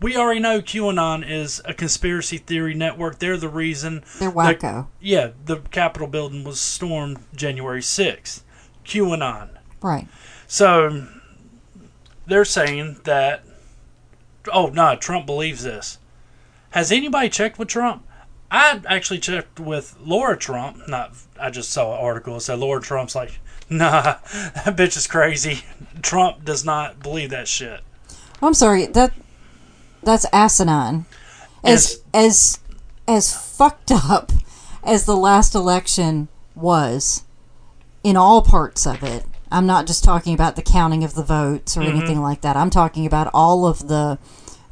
We already know QAnon is a conspiracy theory network. They're the reason. They're the- wacko. yeah, the Capitol building was stormed January 6th. QAnon. Right. So they're saying that. Oh no, Trump believes this. Has anybody checked with Trump? I actually checked with Lara Trump. Not, I just saw an article that said Lara Trump's like, [LAUGHS] nah, that bitch is crazy. Trump does not believe that shit. Oh, I'm sorry. That that's asinine. As as as fucked up as the last election was in all parts of it. I'm not just talking about the counting of the votes or mm-hmm. anything like that. I'm talking about all of the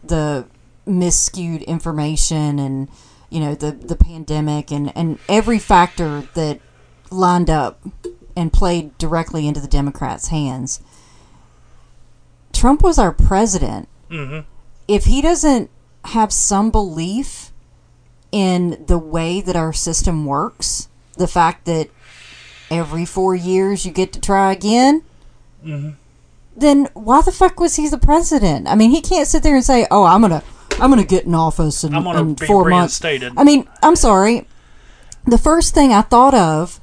the misskewed information and you know the the pandemic and and every factor that lined up and played directly into the Democrats' hands. Trump was our president. Mm-hmm. If he doesn't have some belief in the way that our system works, the fact that every four years you get to try again, mm-hmm. then why the fuck was he the president? I mean, he can't sit there and say, "Oh, I'm gonna, I'm gonna get in office in, I'm gonna in be four months." I mean, I'm sorry. The first thing I thought of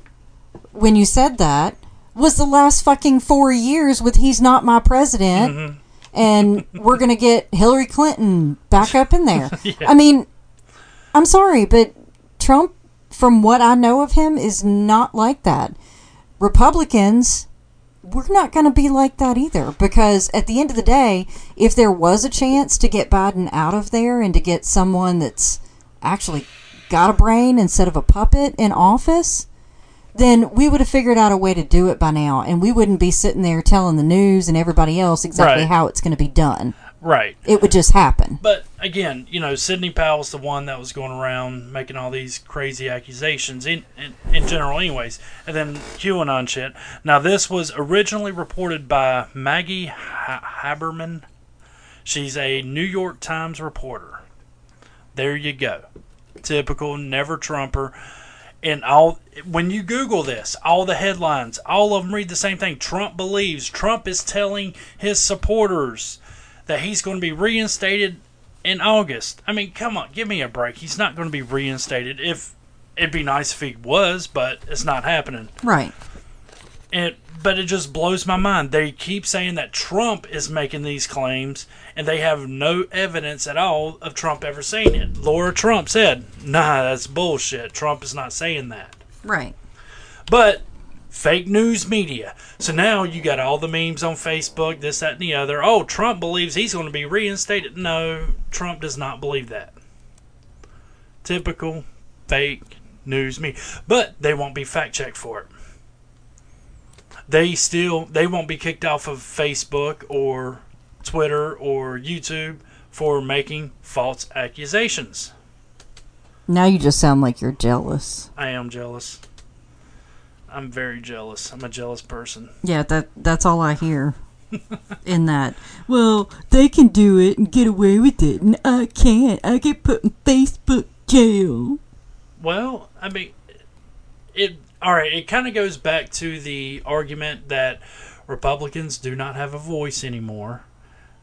when you said that was the last fucking four years with "He's not my president." Mm-hmm. and we're going to get Hillary Clinton back up in there. [LAUGHS] I mean, I'm sorry, but Trump, from what I know of him, is not like that. Republicans, we're not going to be like that either because at the end of the day, if there was a chance to get Biden out of there and to get someone that's actually got a brain instead of a puppet in office, then we would have figured out a way to do it by now and we wouldn't be sitting there telling the news and everybody else exactly Right. how it's going to be done. Right. It would just happen. But again, you know, Sidney Powell's the one that was going around making all these crazy accusations in, in in general, anyways. And then QAnon shit. Now, this was originally reported by Maggie ha- Haberman. She's a New York Times reporter. There you go. Typical never Trumper. And all when you Google this, all the headlines, all of them read the same thing. Trump believes. Trump is telling his supporters that he's going to be reinstated in August. I mean, come on, give me a break. He's not going to be reinstated. If it'd be nice if he was, but it's not happening. Right. And but it just blows my mind. They keep saying that Trump is making these claims, and they have no evidence at all of Trump ever saying it. Lara Trump said, "Nah, that's bullshit. Trump is not saying that." Right. But fake news media. So now you got all the memes on Facebook, this, that, and the other. Oh, Trump believes he's going to be reinstated. No, Trump does not believe that. Typical fake news media. But they won't be fact checked for it. They still they won't be kicked off of Facebook or Twitter or YouTube for making false accusations. Now you just sound like you're jealous. I am jealous. I'm very jealous. I'm a jealous person. Yeah, that that's all I hear. in that, well, they can do it and get away with it, and I can't. I get put in Facebook jail. Well, I mean, it. All right, it kind of goes back to the argument that Republicans do not have a voice anymore.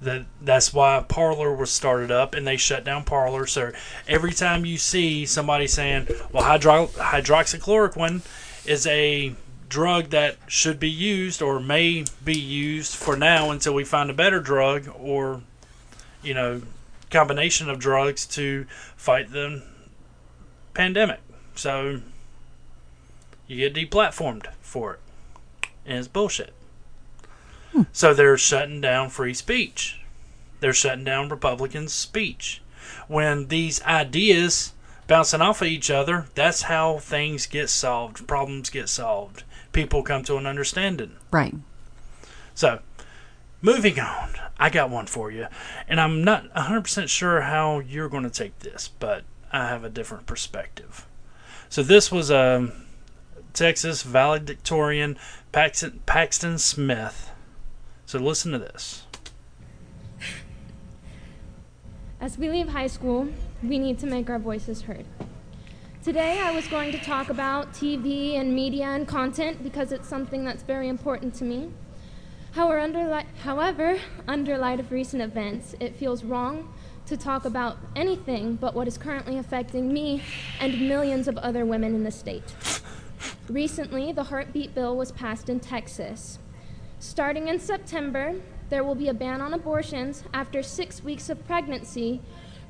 That that's why Parler was started up, and they shut down Parler. So every time you see somebody saying, "Well, hydro- hydroxychloroquine," is a drug that should be used or may be used for now until we find a better drug or you know combination of drugs to fight the pandemic. So you get deplatformed for it. And it's bullshit. Hmm. so they're shutting down free speech. They're shutting down republicans speech. When these ideas bouncing off of each other, that's how things get solved, problems get solved. People come to an understanding. Right. So, moving on, I got one for you. And I'm not 100% sure how you're going to take this, but I have a different perspective. So, this was a Texas valedictorian, Paxton, Paxton Smith. So, listen to this. As we leave high school, we need to make our voices heard. Today, I was going to talk about TV and media and content because it's something that's very important to me. However, under, however, under light of recent events, it feels wrong to talk about anything but what is currently affecting me and millions of other women in the state. Recently, the heartbeat bill was passed in Texas. Starting in September, there will be a ban on abortions after six weeks of pregnancy,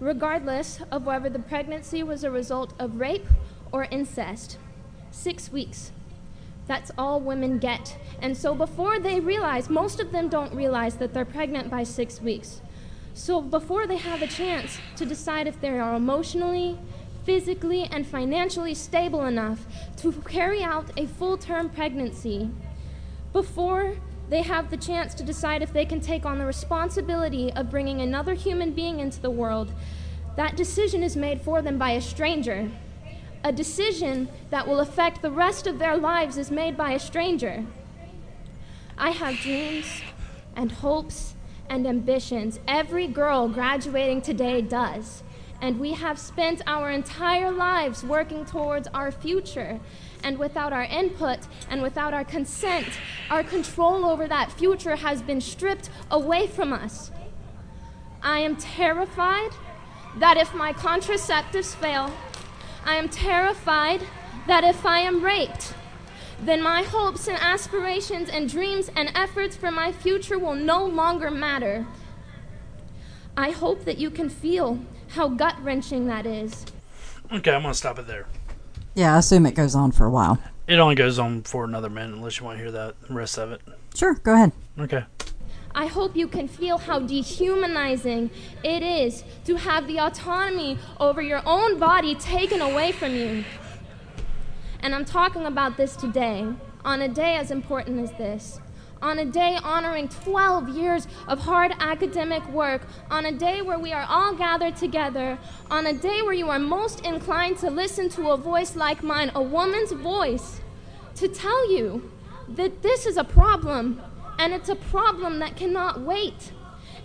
regardless of whether the pregnancy was a result of rape or incest. Six weeks. That's all women get. And so before they realize, most of them don't realize that they're pregnant by six weeks. So before they have a chance to decide if they are emotionally, physically, and financially stable enough to carry out a full term pregnancy, before they have the chance to decide if they can take on the responsibility of bringing another human being into the world. That decision is made for them by a stranger. A decision that will affect the rest of their lives is made by a stranger. I have dreams and hopes and ambitions. Every girl graduating today does. And we have spent our entire lives working towards our future and without our input and without our consent, our control over that future has been stripped away from us. I am terrified that if my contraceptives fail, I am terrified that if I am raped, then my hopes and aspirations and dreams and efforts for my future will no longer matter. I hope that you can feel how gut wrenching that is. Okay, I'm going to stop it there. Yeah, I assume it goes on for a while. It only goes on for another minute unless you want to hear that rest of it. Sure, go ahead. Okay. I hope you can feel how dehumanizing it is to have the autonomy over your own body taken away from you. And I'm talking about this today, on a day as important as this on a day honoring 12 years of hard academic work, on a day where we are all gathered together, on a day where you are most inclined to listen to a voice like mine, a woman's voice, to tell you that this is a problem, and it's a problem that cannot wait.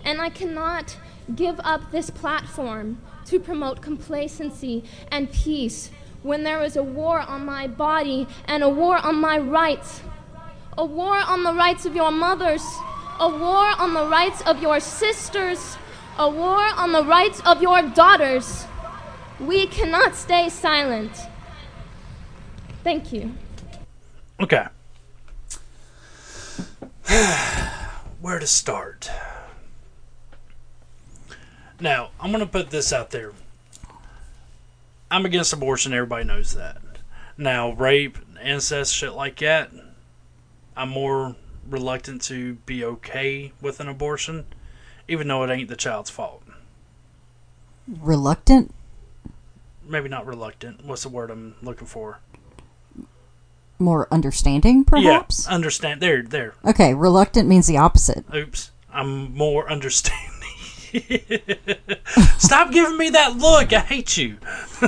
And I cannot give up this platform to promote complacency and peace when there is a war on my body and a war on my rights a war on the rights of your mothers, a war on the rights of your sisters, a war on the rights of your daughters. We cannot stay silent. Thank you. Okay. [SIGHS] where to start. Now, I'm going to put this out there. I'm against abortion, everybody knows that. Now, rape, incest, shit like that, I'm more reluctant to be okay with an abortion, even though it ain't the child's fault. Reluctant? Maybe not reluctant. What's the word I'm looking for? More understanding, perhaps? Yeah, understand. There, there. Okay, reluctant means the opposite. Oops. I'm more [LAUGHS] understanding. Stop giving me that look. I hate you. [LAUGHS]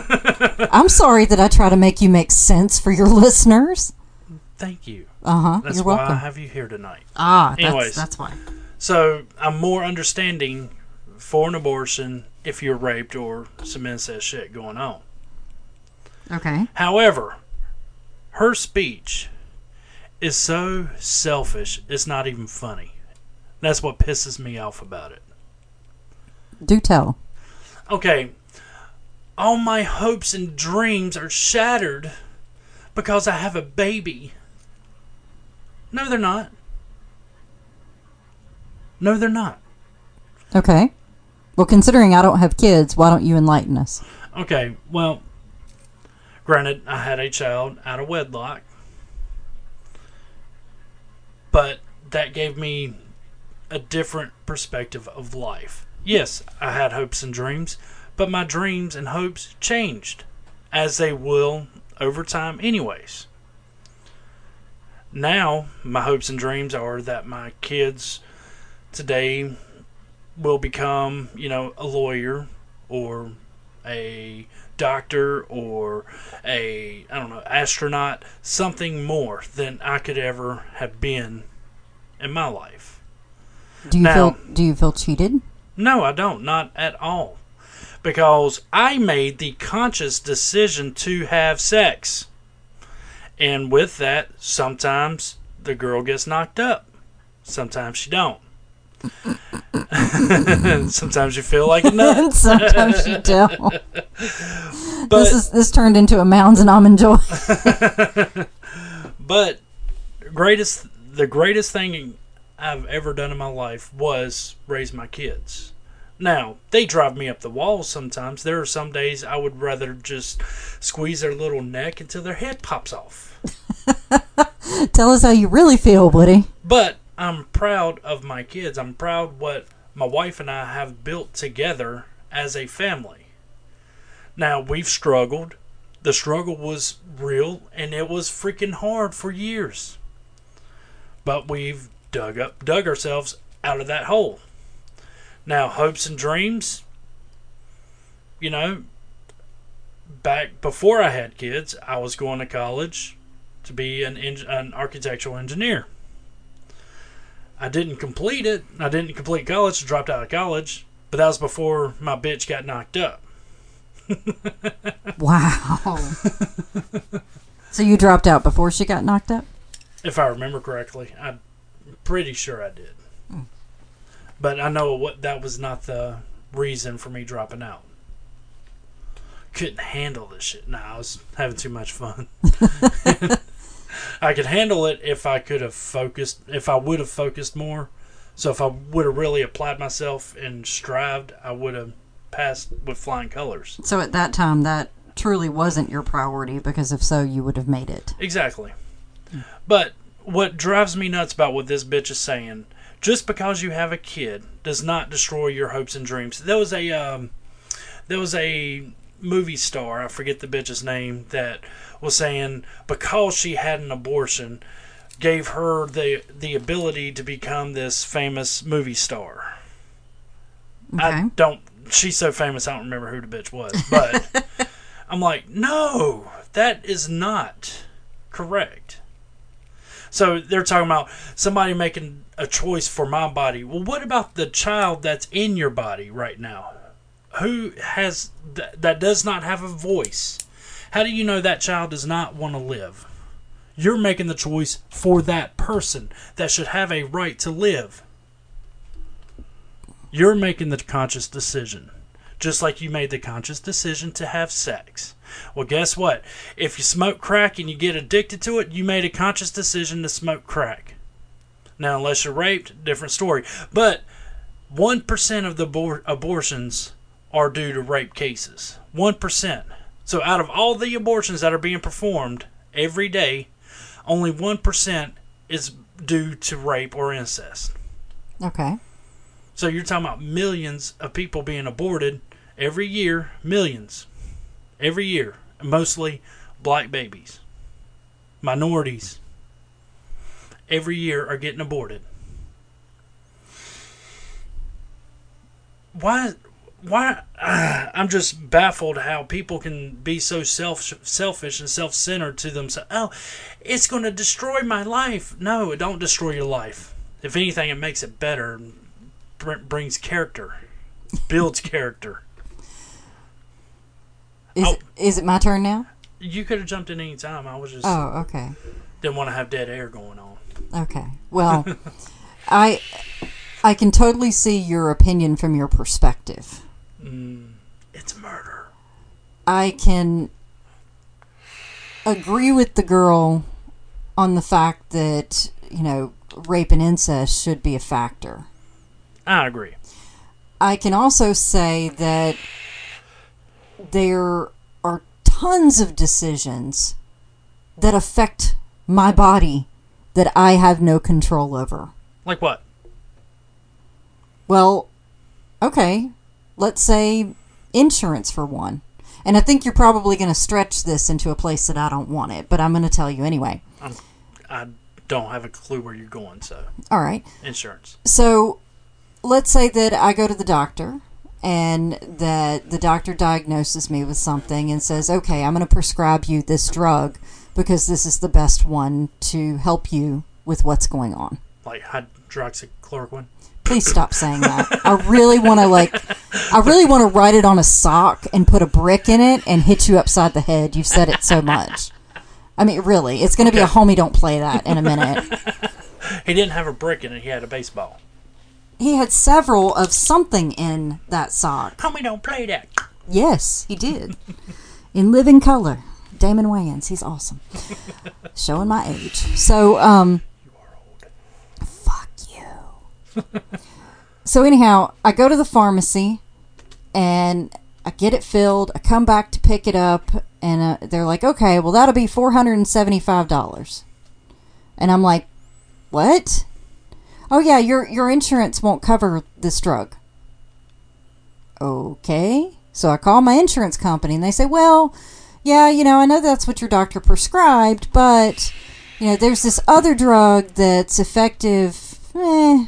I'm sorry that I try to make you make sense for your [LAUGHS] listeners. Thank you. Uh huh. That's You're why welcome. I have you here tonight. ah, that's, Anyways. that's why. So I'm more understanding for an abortion if you're raped or some incest shit going on. Okay. However, her speech is so selfish, it's not even funny. That's what pisses me off about it. Do tell. Okay, all my hopes and dreams are shattered because I have a baby. No, they're not. No, they're not. Okay. Well, considering I don't have kids, why don't you enlighten us? Okay, well, granted, I had a child out of wedlock, but that gave me a different perspective of life. Yes, I had hopes and dreams, but my dreams and hopes changed, as they will over time, anyways. Now, my hopes and dreams are that my kids today will become, you know, a lawyer or a doctor or a I don't know astronaut, something more than I could ever have been in my life. Do you Now- feel do you feel cheated? No, I don't, not at all. Because I made the conscious decision to have sex. And with that, sometimes the girl gets knocked up. Sometimes she don't. [LAUGHS] sometimes you feel like a nut. [LAUGHS] Sometimes you [LAUGHS] don't. But this is this turned into a mounds and almond joy. But greatest the greatest thing I've ever done in my life was raise my kids. Now, they drive me up the wall sometimes. There are some days I would rather just squeeze their little neck until their head pops off. [LAUGHS] Tell us how you really feel, Woody. But I'm proud of my kids. I'm proud what my wife and I have built together as a family. Now, we've struggled. The struggle was real and it was freaking hard for years. But we've dug up dug ourselves out of that hole. Now, hopes and dreams, you know, back before I had kids, I was going to college to be an an architectural engineer. I didn't complete it. I didn't complete college. Dropped out of college. But that was before my bitch got knocked up. [LAUGHS] Wow. [LAUGHS] so you dropped out before she got knocked up? If I remember correctly, I'm pretty sure I did. Hmm. But I know what that was not the reason for me dropping out. Couldn't handle this shit. Nah, I was having too much fun. [LAUGHS] I could handle it if I could have focused, if I would have focused more. So if I would have really applied myself and strived, I would have passed with flying colors. So at that time, that truly wasn't your priority because if so, you would have made it. Exactly. But what drives me nuts about what this bitch is saying, just because you have a kid does not destroy your hopes and dreams. There was a um, there was a movie star, I forget the bitch's name, that was saying because she had an abortion gave her the the ability to become this famous movie star. Okay. I don't. She's so famous, I don't remember who the bitch was. But [LAUGHS] I'm like, no, that is not correct. So they're talking about somebody making a choice for my body. Well, what about the child that's in your body right now? Who has th- that does not have a voice? How do you know that child does not want to live? You're making the choice for that person that should have a right to live. You're making the conscious decision. Just like you made the conscious decision to have sex. Well, guess what? If you smoke crack and you get addicted to it, you made a conscious decision to smoke crack. Now, unless you're raped, different story. But 1% of the abor- abortions are due to rape cases. 1%. So out of all the abortions that are being performed every day, only 1% is due to rape or incest. Okay. So you're talking about millions of people being aborted every year, millions. Every year, mostly black babies. Minorities every year are getting aborted. Why why uh, I'm just baffled how people can be so self selfish and self centered to themselves. Oh, it's going to destroy my life. No, it don't destroy your life. If anything, it makes it better. Br- brings character, builds character. Is Oh. it, is it my turn now? You could have jumped in any time. I was just Oh, okay. didn't want to have dead air going on. Okay. Well, [LAUGHS] I I can totally see your opinion from your perspective. It's murder. I can agree with the girl on the fact that, you know, rape and incest should be a factor. I agree. I can also say that there are tons of decisions that affect my body that I have no control over. Like what? Well, okay, let's say insurance for one. And I think you're probably going to stretch this into a place that I don't want it, but I'm going to tell you anyway. I don't have a clue where you're going. So All right. insurance. So let's say that I go to the doctor and that the doctor diagnoses me with something and says, okay, I'm going to prescribe you this drug because this is the best one to help you with what's going on. Like hydroxychloroquine. Please stop saying that. I really want to like, I really want to write it on a sock and put a brick in it and hit you upside the head. You've said it so much. I mean, really, it's going to be a homie. Don't play that in a minute. [LAUGHS] He didn't have a brick in it. He had a baseball. He had several of something in that sock. Homie, don't play that. Yes, he did. In living color. Damon Wayans, he's awesome. [LAUGHS] Showing my age. So, um. [LAUGHS] so anyhow, I go to the pharmacy and I get it filled. I come back to pick it up and uh, they're like, "Okay, well that'll be $475." And I'm like, "What?" "Oh yeah, your your insurance won't cover this drug." Okay. So I call my insurance company and they say, well, yeah, you know, I know that's what your doctor prescribed, but, you know, there's this other drug that's effective eh,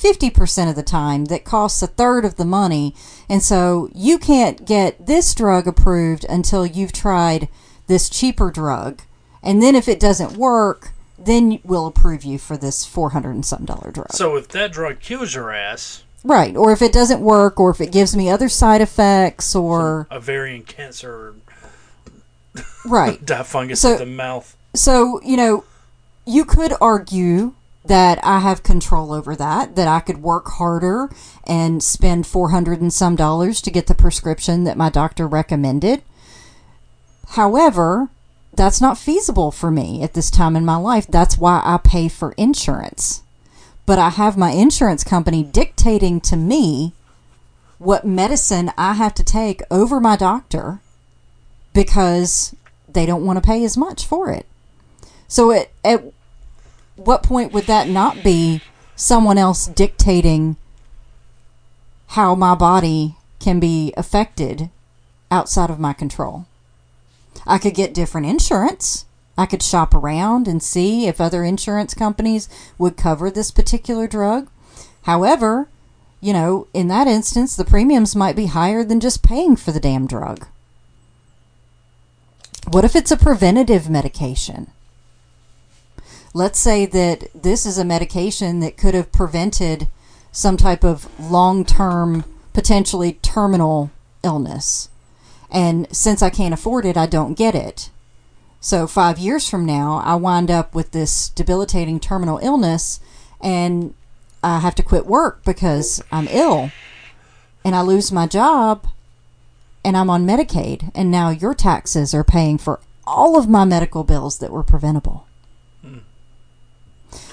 50% of the time that costs a third of the money. And so you can't get this drug approved until you've tried this cheaper drug. And then if it doesn't work, then we'll approve you for this 400 and some dollar drug. So if that drug kills your ass, Right. Or if it doesn't work, or if it gives me other side effects, or. ovarian cancer, Right. [LAUGHS] difungus So- of the mouth. So, you know, you could argue that I have control over that, that I could work harder and spend 400 and some dollars to get the prescription that my doctor recommended. However, that's not feasible for me at this time in my life. That's why I pay for insurance. But I have my insurance company dictating to me what medicine I have to take over my doctor because they don't want to pay as much for it. So at, at what point would that not be someone else dictating how my body can be affected outside of my control? I could get different insurance. I could shop around and see if other insurance companies would cover this particular drug. However, you know, in that instance, the premiums might be higher than just paying for the damn drug. What if it's a preventative medication? Let's say that this is a medication that could have prevented some type of long term, potentially terminal illness. And since I can't afford it, I don't get it. So, five years from now, I wind up with this debilitating terminal illness and I have to quit work because I'm ill and I lose my job and I'm on Medicaid, and now your taxes are paying for all of my medical bills that were preventable.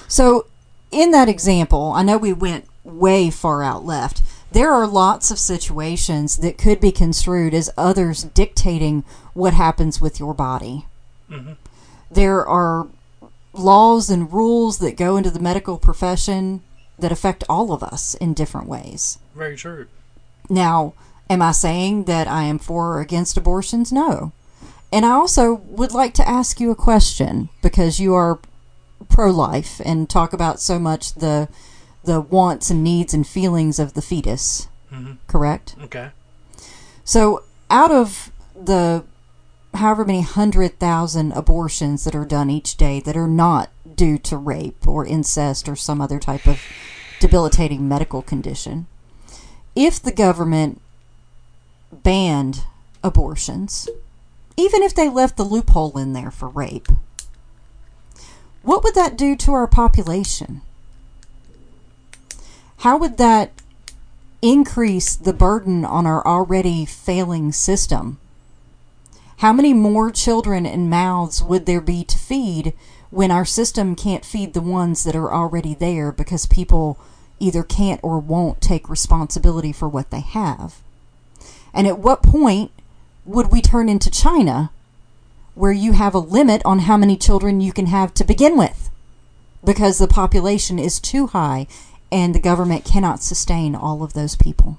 So, in that example, I know we went way far out left. There are lots of situations that could be construed as others dictating what happens with your body. Mm-hmm. There are laws and rules that go into the medical profession that affect all of us in different ways. Very true. Now, am I saying that I am for or against abortions? No. And I also would like to ask you a question because you are pro life and talk about so much the the wants and needs and feelings of the fetus. Mm-hmm. Correct? Okay. So, out of the however many hundred thousand abortions that are done each day that are not due to rape or incest or some other type of debilitating medical condition, if the government banned abortions, even if they left the loophole in there for rape, what would that do to our population? How would that increase the burden on our already failing system? How many more children and mouths would there be to feed when our system can't feed the ones that are already there because people either can't or won't take responsibility for what they have? And at what point would we turn into China where you have a limit on how many children you can have to begin with because the population is too high and the government cannot sustain all of those people?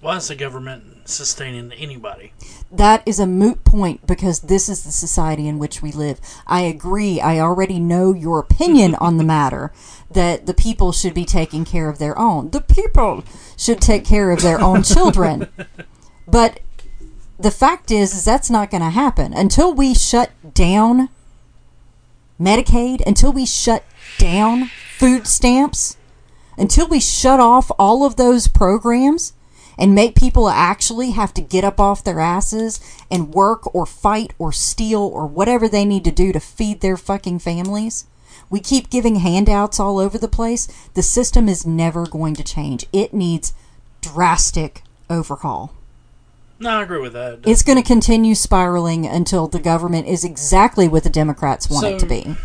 Why is the government sustaining anybody? That is a moot point because this is the society in which we live. I agree. I already know your opinion on the matter that the people should be taking care of their own. The people should take care of their own children. [LAUGHS] But the fact is, is that's not going to happen until we shut down Medicaid, until we shut down food stamps, until we shut off all of those programs and make people actually have to get up off their asses and work or fight or steal or whatever they need to do to feed their fucking families. We keep giving handouts all over the place. The system is never going to change. It needs drastic overhaul. No, I agree with that. It's going to continue spiraling until the government is exactly what the Democrats want it to be.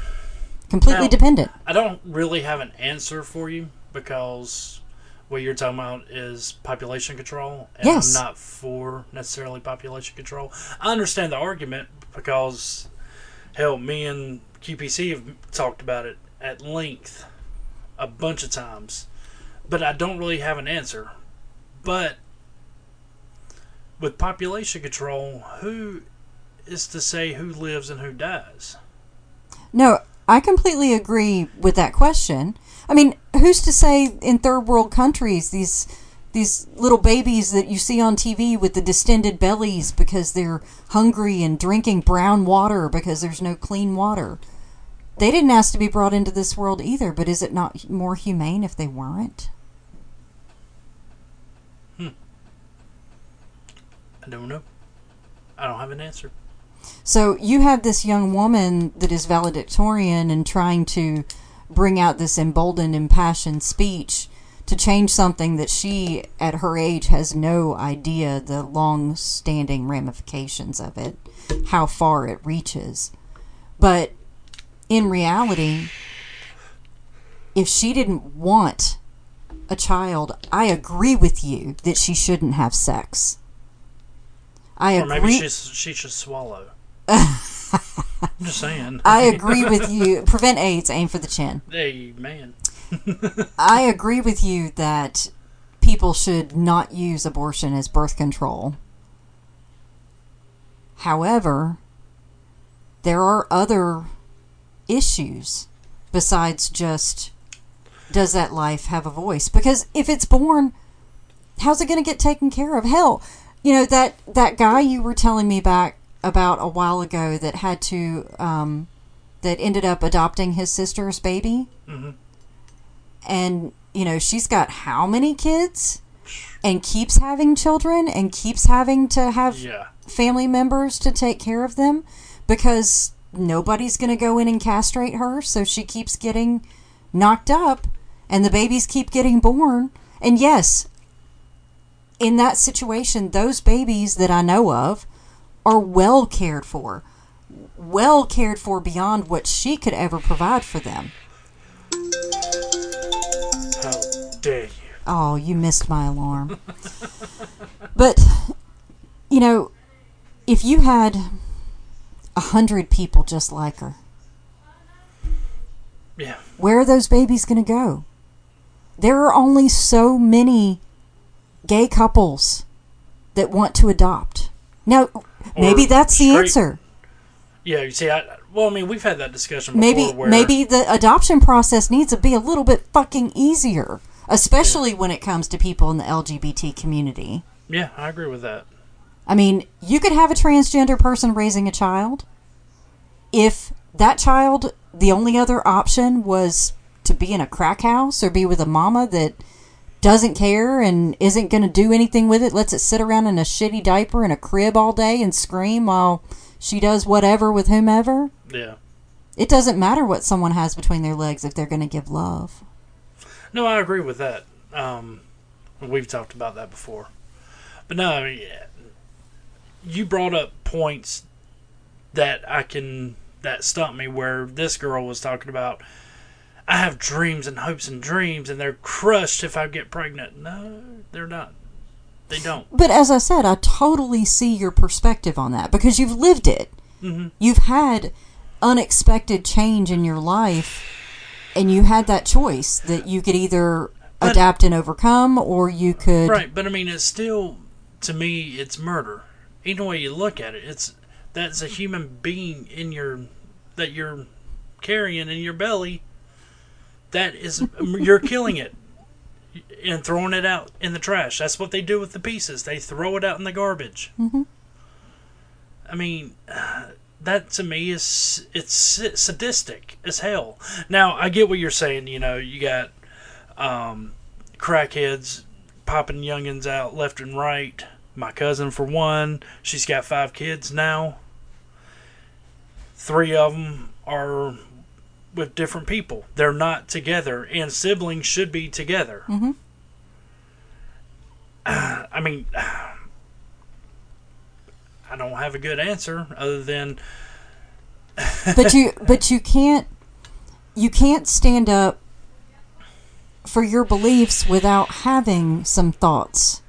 Completely Now- dependent. I don't really have an answer for you because what you're talking about is population control, and Yes. I'm not for necessarily population control. I understand the argument because, hell, me and QPC have talked about it at length a bunch of times, but I don't really have an answer. But with population control, who is to say who lives and who dies? No, I completely agree with that question. I mean, who's to say in third world countries these these little babies that you see on TV with the distended bellies because they're hungry and drinking brown water because there's no clean water. They didn't ask to be brought into this world either, but is it not more humane if they weren't? I don't know. I don't have an answer. So you have this young woman that is valedictorian and trying to bring out this emboldened, impassioned speech to change something that she, at her age, has no idea the long standing ramifications of it, how far it reaches. But in reality, if she didn't want a child, I agree with you that she shouldn't have sex. I Or maybe agree. she's, she should swallow. [LAUGHS] I'm just saying. I agree with you. Prevent AIDS, aim for the chin. Hey, man. [LAUGHS] I agree with you that people should not use abortion as birth control. However, there are other issues besides just does that life have a voice? Because if it's born, how's it going to get taken care of? Hell, you know that that guy you were telling me back about a while ago that had to um, that ended up adopting his sister's baby? And you know she's got how many kids and keeps having children and keeps having to have Yeah. family members to take care of them because nobody's going to go in and castrate her so she keeps getting knocked up and the babies keep getting born. And yes in that situation those babies that I know of are well cared for well cared for beyond what she could ever provide for them How dare you! Oh, you missed my alarm. [LAUGHS] but you know, if you had a hundred people just like her, Yeah. where are those babies going to go? There are only so many gay couples that want to adopt. Now, maybe that's the straight- answer. Yeah, you see, I, well, I mean, we've had that discussion before. Maybe maybe the adoption process needs to be a little bit fucking easier, especially when it comes to people in the LGBT community. Yeah, I agree with that. I mean, you could have a transgender person raising a child. If that child, the only other option was to be in a crack house or be with a mama that doesn't care and isn't going to do anything with it, lets it sit around in a shitty diaper in a crib all day and scream while she does whatever with whomever. Yeah. It doesn't matter what someone has between their legs if they're going to give love. No, I agree with that. Um, we've talked about that before. But no, I mean, you brought up points that I can that stumped me. Where this girl was talking about, I have dreams and hopes and dreams, and they're crushed if I get pregnant. No, they're not. They don't. But as I said, I totally see your perspective on that because you've lived it. Mm-hmm. You've had unexpected change in your life, and you had that choice that you could either But- adapt and overcome, or you could. Right, but I mean, it's still to me, it's murder. Either way you look at it, it's that's a human being in your that you're carrying in your belly. That is, you're killing it and throwing it out in the trash. That's what they do with the pieces. They throw it out in the garbage. hmm I mean, that to me is it's sadistic as hell. Now I get what you're saying. You know, you got um, crackheads popping youngins out left and right. My cousin, for one, she's got five kids now. Three of them are with different people. They're not together, and siblings should be together. hmm I mean, I don't have a good answer other than but you [LAUGHS] but you can't you can't stand up for your beliefs without having some thoughts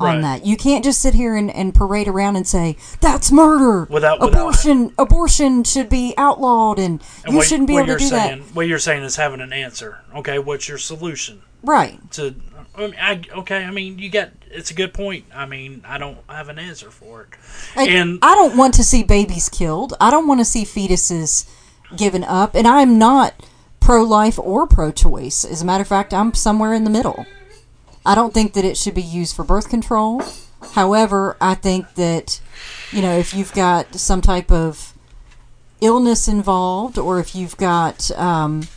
on Right. that. You can't just sit here and, and parade around and say that's murder. Without- without- abortion abortion should be outlawed and, and you what, shouldn't be able to do saying. that. What you're saying is having an answer. Okay, what's your solution Right. to? I mean, I, okay, I mean, you got. It's a good point. I mean, I don't have an answer for it. And And- I don't want to see babies killed. I don't want to see fetuses given up. And I'm not pro life or pro choice. As a matter of fact, I'm somewhere in the middle. I don't think that it should be used for birth control. However, I think that, you know, if you've got some type of illness involved or if you've got um,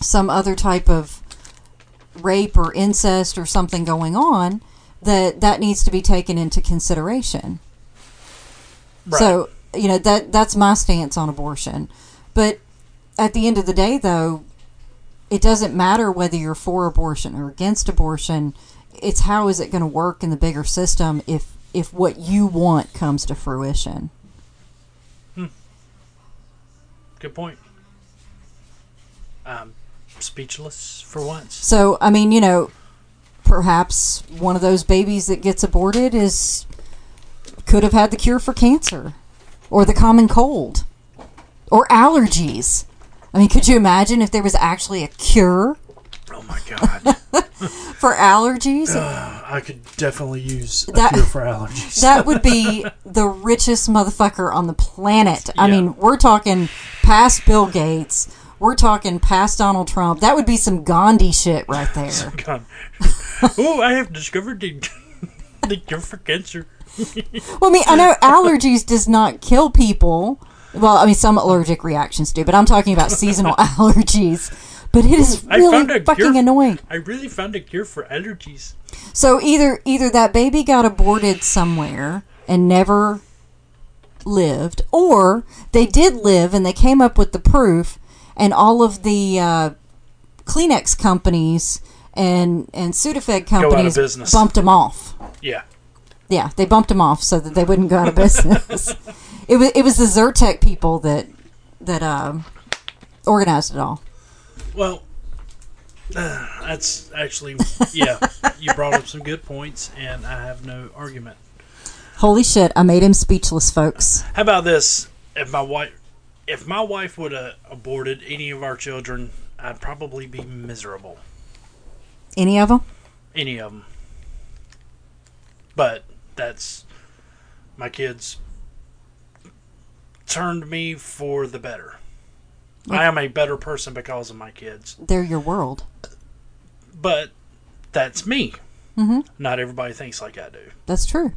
some other type of rape or incest or something going on, that that needs to be taken into consideration. Right. So, you know, that that's my stance on abortion. But at the end of the day though, it doesn't matter whether you're for abortion or against abortion. It's how is it going to work in the bigger system if if what you want comes to fruition. Hmm. good point. Um, speechless for once. So, I mean, you know, perhaps one of those babies that gets aborted is could have had the cure for cancer or the common cold or allergies. I mean, could you imagine if there was actually a cure Oh my god, [LAUGHS] for allergies? [SIGHS] Uh, I could definitely use a That- cure for allergies. [LAUGHS] that would be the richest motherfucker on the planet. I Yeah. mean, we're talking past Bill Gates. We're talking past Donald Trump. That would be some Gandhi shit right [LAUGHS] there. Oh, I have discovered the, the cure for cancer. Well, I mean, I know allergies does not kill people. Well, I mean, some allergic reactions do, but I'm talking about seasonal [LAUGHS] allergies. But it is really fucking annoying. I really found a cure for allergies. So either either that baby got aborted somewhere and never lived, or they did live and they came up with the proof, and all of the uh, Kleenex companies and and Sudafed companies bumped them off. Yeah. Yeah, they bumped them off so that they wouldn't go out of [LAUGHS] business. It was it was the Zyrtec people that that um, organized it all. Well, That's actually, yeah, you brought up some good points, and I have no argument. Holy shit! I made him speechless, folks. How about this? If my wife, if my wife would have aborted any of our children, I'd probably be miserable. Any of them? Any of them. But that's my kids turned me for the better. I am a better person because of my kids. They're your world. But that's me. Mm-hmm. Not everybody thinks like I do. That's true.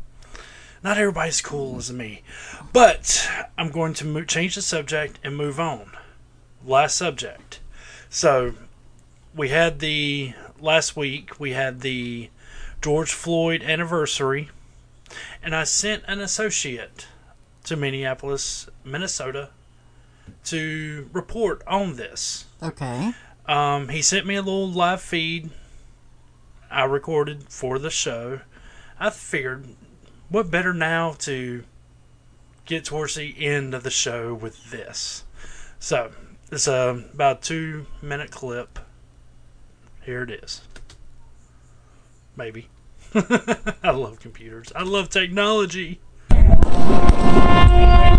Not everybody's cool as me. But I'm going to mo- change the subject and move on. Last subject. So we had the last week we had the George Floyd anniversary, and I sent an associate to Minneapolis, Minnesota, to report on this. Okay. Um, he sent me a little live feed I recorded for the show. I figured, what better now to get towards the end of the show with this? So, it's a, about a two minute clip. Here it is. Maybe. [LAUGHS] I love computers. I love technology. Hi,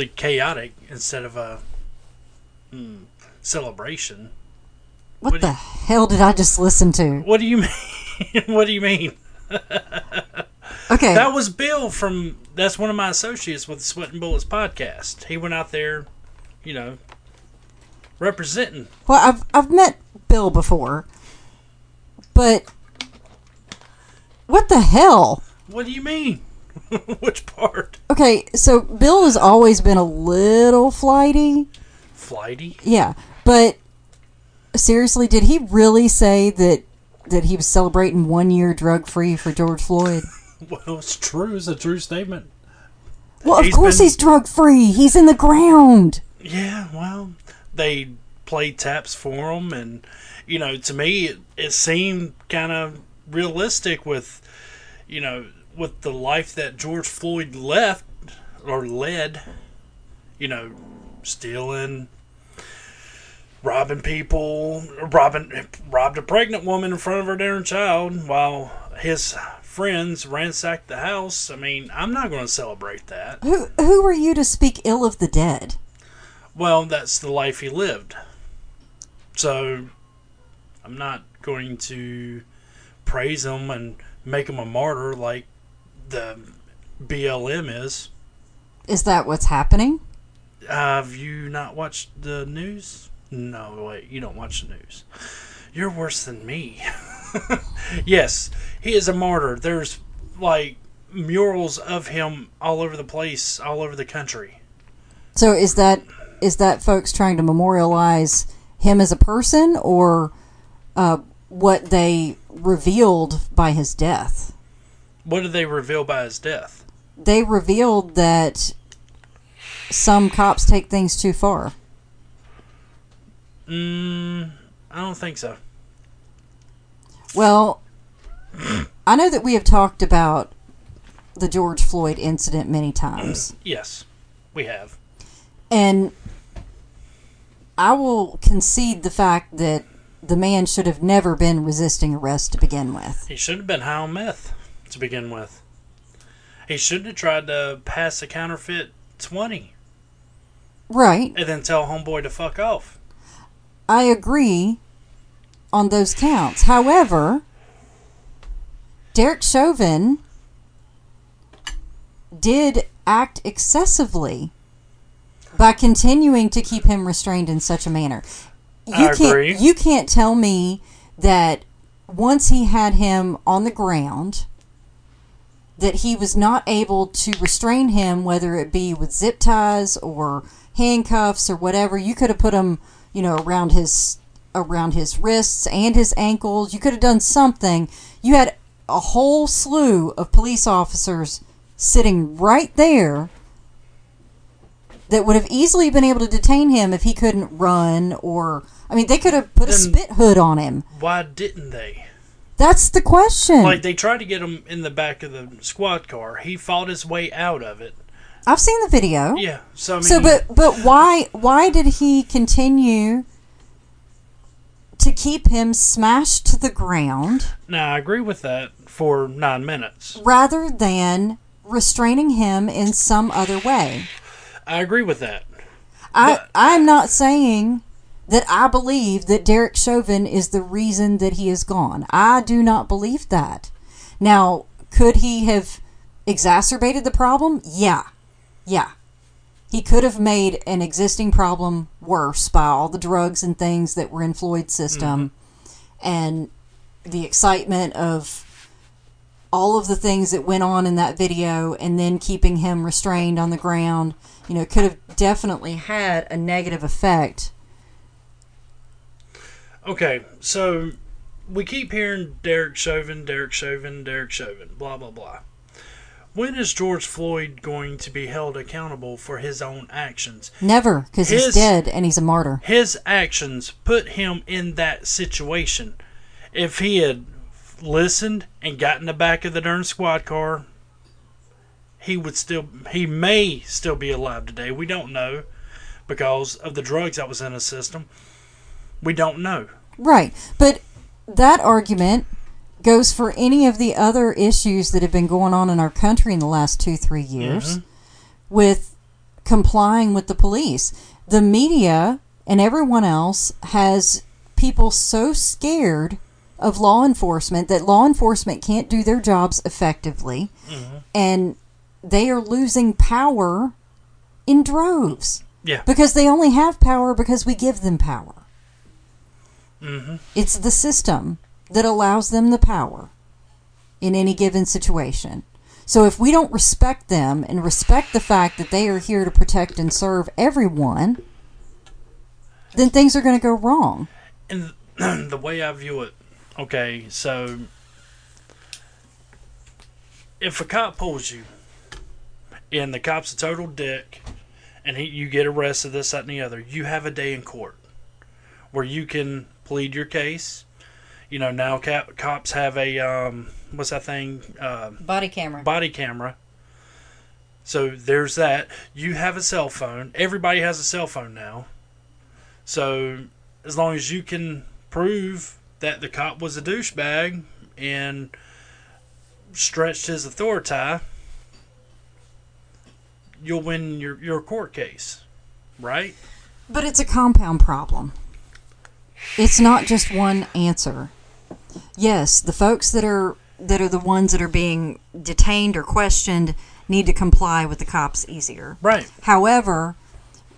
really chaotic instead of a mm, celebration. What, What the you- hell did I just listen to? What do you mean? [LAUGHS] what do you mean? [LAUGHS] Okay. That was Bill from. That's one of my associates with the Sweating Bullets podcast. He went out there, you know, representing. Well, I've I've met Bill before, but what the hell? What do you mean? [LAUGHS] Which part? Okay, so Bill has always been a little flighty. flighty. Yeah, but seriously, did he really say that that he was celebrating one year drug free for George Floyd? [LAUGHS] Well, it's true. It's a true statement. Well, of He's course been- he's drug free. He's in the ground. Yeah, well, they played taps for him, and you know, to me, it, it seemed kind of realistic with, you know, with the life that George Floyd left or led. You know, stealing, robbing people, robbing robbed a pregnant woman in front of her damn child while his friends ransacked the house. I mean, I'm not going to celebrate that. Who who are you to speak ill of the dead? Well, that's the life he lived. So, I'm not going to praise him and make him a martyr like the BLM is. Is that what's happening? Have you not watched the news? No, wait, you don't watch the news. You're worse than me. [LAUGHS] yes, he is a martyr. There's like murals of him all over the place, all over the country. So is that is that folks trying to memorialize him as a person or uh, what they revealed by his death? What did they reveal by his death? They revealed that some cops take things too far. Mm, I don't think so. Well, I know that we have talked about the George Floyd incident many times. [CLEARS THROAT] Yes, we have. And I will concede the fact that the man should have never been resisting arrest to begin with. He shouldn't have been high on meth to begin with. He shouldn't have tried to pass a counterfeit 20 Right. and then tell homeboy to fuck off. I agree on those counts. However, Derek Chauvin did act excessively by continuing to keep him restrained in such a manner. You I can't agree. you can't tell me that once he had him on the ground that he was not able to restrain him whether it be with zip ties or handcuffs or whatever. You could have put him, you know, around his around his wrists and his ankles. You could have done something. You had a whole slew of police officers sitting right there that would have easily been able to detain him if he couldn't run or I mean they could have put a spit hood on him. Why didn't they? That's the question. Like, they tried to get him in the back of the squad car. He fought his way out of it. I've seen the video. Yeah, so I mean, So but but why why did he continue to keep him smashed to the ground now I agree with that for nine minutes. rather than restraining him in some other way? I agree with that. I But- I'm not saying that I believe that Derek Chauvin is the reason that he is gone. I do not believe that. Now, could he have exacerbated the problem? Yeah. Yeah. He could have made an existing problem worse by all the drugs and things that were in Floyd's system mm-hmm. and the excitement of all of the things that went on in that video and then keeping him restrained on the ground, you know, it could have definitely had a negative effect. Okay, so we keep hearing Derek Chauvin, Derek Chauvin, Derek Chauvin, blah, blah, blah. When is George Floyd going to be held accountable for his own actions? Never, because he's dead and he's a martyr. His actions put him in that situation. If he had listened and got in the back of the darn squad car, he would still, he may still be alive today. We don't know because of the drugs that was in his system. We don't know. Right. But that argument goes for any of the other issues that have been going on in our country in the last two, three years mm-hmm. with complying with the police. The media and everyone else has people so scared of law enforcement that law enforcement can't do their jobs effectively mm-hmm. and they are losing power in droves Yeah. because they only have power because we give them power. Mm-hmm. It's the system that allows them the power in any given situation. So if we don't respect them and respect the fact that they are here to protect and serve everyone, then things are going to go wrong. And [CLEARS THROAT] the way I view it, okay, so if a cop pulls you and the cop's a total dick and he, you get arrested, this, that, and the other, you have a day in court where you can plead your case. You know, now cap, cops have a, um, what's that thing? Uh, Body camera. body camera. So there's that. You have a cell phone. Everybody has a cell phone now. So as long as you can prove that the cop was a douchebag and stretched his authority, you'll win your, your court case. Right? But it's a compound problem. It's not just one answer. Yes, the folks that are that are the ones that are being detained or questioned need to comply with the cops easier. Right. However,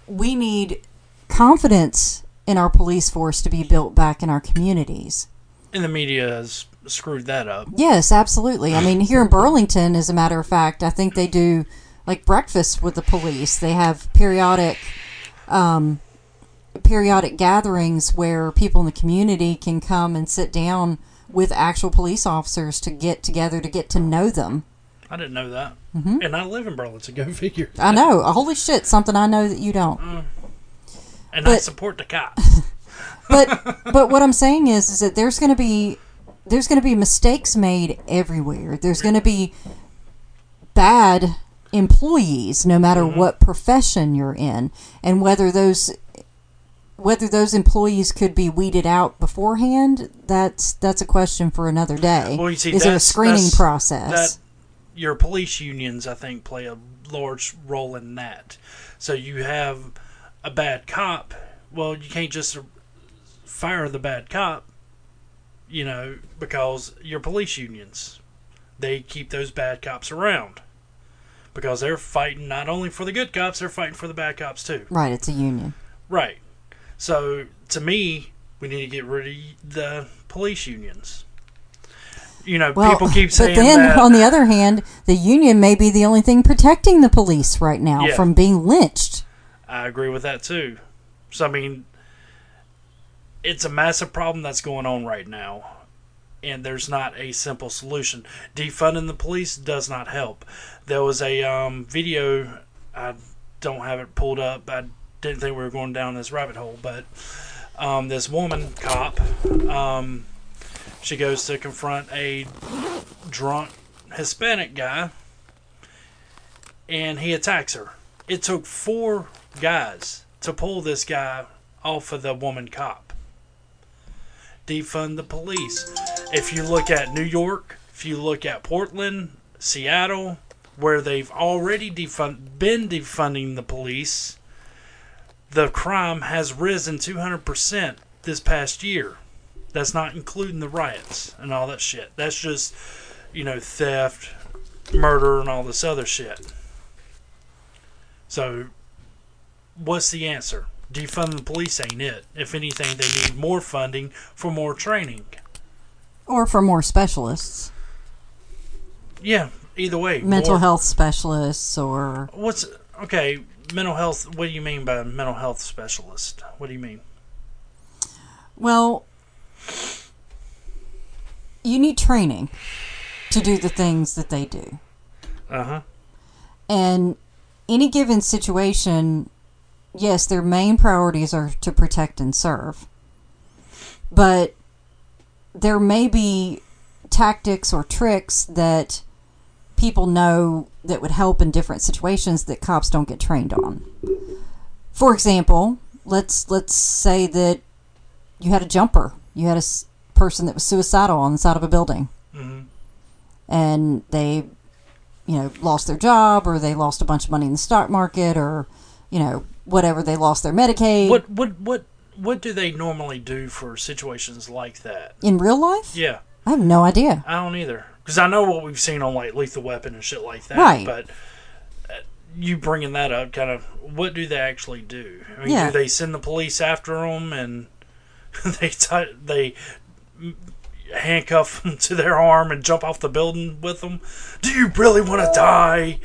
we need confidence in our police force to be built back in our communities. And the media has screwed that up. Yes, absolutely. I mean, here in Burlington, as a matter of fact, I think they do like breakfast with the police. They have periodic, um, periodic gatherings where people in the community can come and sit down with actual police officers to get together to get to know them. I didn't know that. Mm-hmm. And I live in Burlington. Go figure. I know. Holy shit! Something I know that you don't. And I But- support the cops. [LAUGHS] but but what I'm saying is is that there's going to be there's going to be mistakes made everywhere. There's going to be bad employees no matter what profession you're in and whether those whether those employees could be weeded out beforehand that's that's a question for another day Well, you see, is there a screening process that your police unions, I think, play a large role in that. So you have a bad cop. Well, you can't just fire the bad cop, you know, because your police unions they keep those bad cops around because they're fighting not only for the good cops, they're fighting for the bad cops too. right it's a union Right. So to me, we need to get rid of the police unions. You know, well people keep saying but then that. on the other hand the union may be the only thing protecting the police right now Yeah. from being lynched I agree with that too. So I mean, it's a massive problem that's going on right now, and there's not a simple solution. Defunding the police does not help. There was a um, video. I don't have it pulled up. I didn't think we were going down this rabbit hole, but um, this woman cop, um, she goes to confront a drunk Hispanic guy, and he attacks her. It took four guys to pull this guy off of the woman cop. Defund the police. If you look at New York, if you look at Portland, Seattle, where they've already defund, been defunding the police, the crime has risen 200% this past year. That's not including the riots and all that shit. That's just, you know, theft, murder, and all this other shit. So, what's the answer? Defund the police ain't it. If anything, they need more funding for more training. or for more specialists Yeah, either way. mental more- health specialists or What's okay? Mental health. What do you mean by mental health specialist? What do you mean? well you need training to do the things that they do Uh huh. and any given situation yes their main priorities are to protect and serve but there may be tactics or tricks that people know that would help in different situations that cops don't get trained on. For example let's let's say that you had a jumper. You had a s- person that was suicidal on the side of a building. Mhm. and they you know lost their job or they lost a bunch of money in the stock market or you know whatever they lost their medicaid. What what what what do they normally do for situations like that? in real life? Yeah, i have no idea. I don't either. Because I know what we've seen on like Lethal Weapon and shit like that. Right. But uh, you bringing that up, kind of, what do they actually do? I mean, Yeah. do they send the police after them and [LAUGHS] they t- they handcuff them [LAUGHS] to their arm and jump off the building with them? Do you really want to die?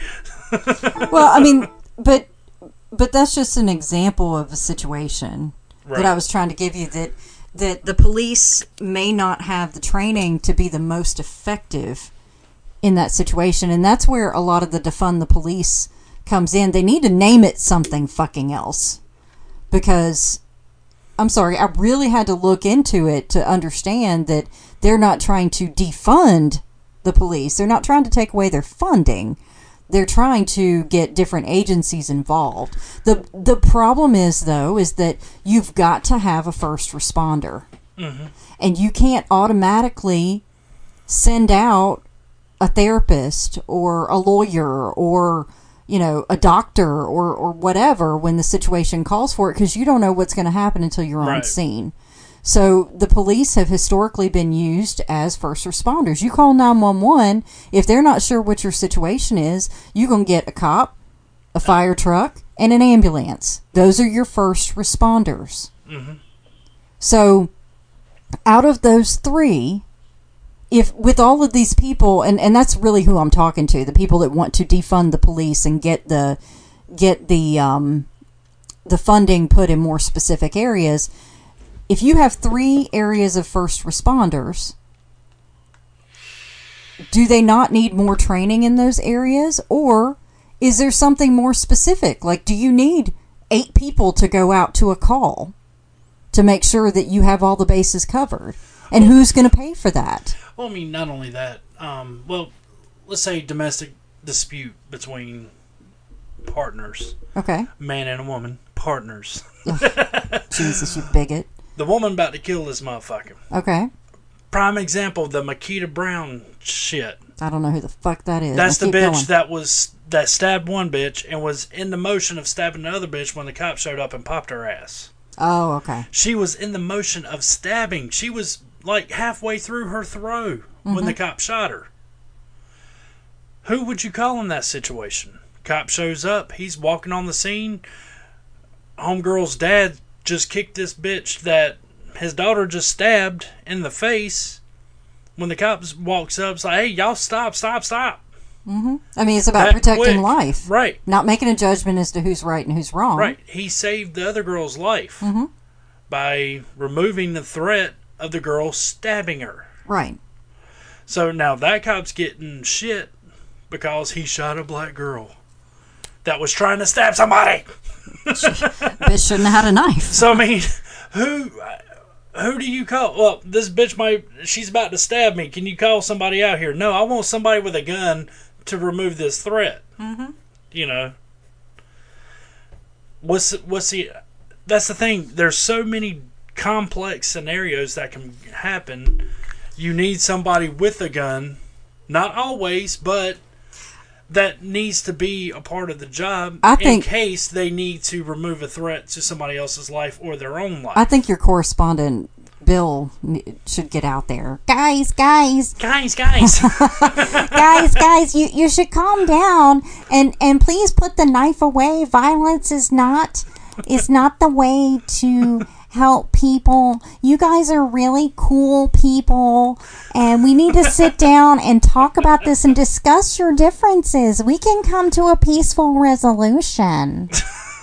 [LAUGHS] well i mean but but that's just an example of a situation Right. that I was trying to give you that that the police may not have the training to be the most effective in that situation. And that's where a lot of the defund the police comes in. They need to name it something fucking else. Because I'm sorry I really had to look into it to understand that they're not trying to defund the police. They're not trying to take away their funding they're trying to get different agencies involved. The the problem is though is that you've got to have a first responder. Mm-hmm. And you can't automatically send out a therapist or a lawyer or you know a doctor or or whatever when the situation calls for it because you don't know what's going to happen until you're on scene. So the police have historically been used as first responders. You call 911 if they're not sure what your situation is, you're going to get a cop, a fire truck, and an ambulance. Those are your first responders. So out of those 3, if with all of these people and and that's really who I'm talking to, the people that want to defund the police and get the get the um the funding put in more specific areas, if you have three areas of first responders, do they not need more training in those areas? Or is there something more specific? Like, do you need eight people to go out to a call to make sure that you have all the bases covered? And who's going to pay for that? Well, I mean, not only that. Um, well, let's say domestic dispute between partners, Okay. man and a woman, partners. [LAUGHS] Jesus, you bigot. The woman about to kill this motherfucker. Okay. Prime example, the Makita Brown shit. I don't know who the fuck that is. That's Now the bitch going. that was that stabbed one bitch and was in the motion of stabbing another bitch when the cop showed up and popped her ass. Oh, okay. She was in the motion of stabbing. She was like halfway through her throw when the mm-hmm. cop shot her. Who would you call in that situation? Cop shows up, he's walking on the scene. Homegirl's dad just kicked this bitch that his daughter just stabbed in the face. When the cops walks up, it's like, hey, y'all stop, stop, stop. Mm-hmm. I mean, it's about That protecting quick. life. Right. Not making a judgment as to who's right and who's wrong. Right. He saved the other girl's life mm-hmm. by removing the threat of the girl stabbing her. Right. So now that cop's getting shit because he shot a black girl that was trying to stab somebody. Bitch shouldn't have had a knife. So I mean, who who do you call? Well, this bitch might she's about to stab me. Can you call somebody out here? No, I want somebody with a gun to remove this threat. Mm-hmm. You know. What's what's the? That's the thing. There's so many complex scenarios that can happen. You need somebody with a gun, not always, but that needs to be a part of the job I think, in case they need to remove a threat to somebody else's life or their own life. I think your correspondent Bill should get out there. Guys, guys, guys, guys, [LAUGHS] guys, guys, you, you should calm down and and please put the knife away. Violence is not is not the way to help people. You guys are really cool people and we need to sit [LAUGHS] down and talk about this and discuss your differences. We can come to a peaceful resolution.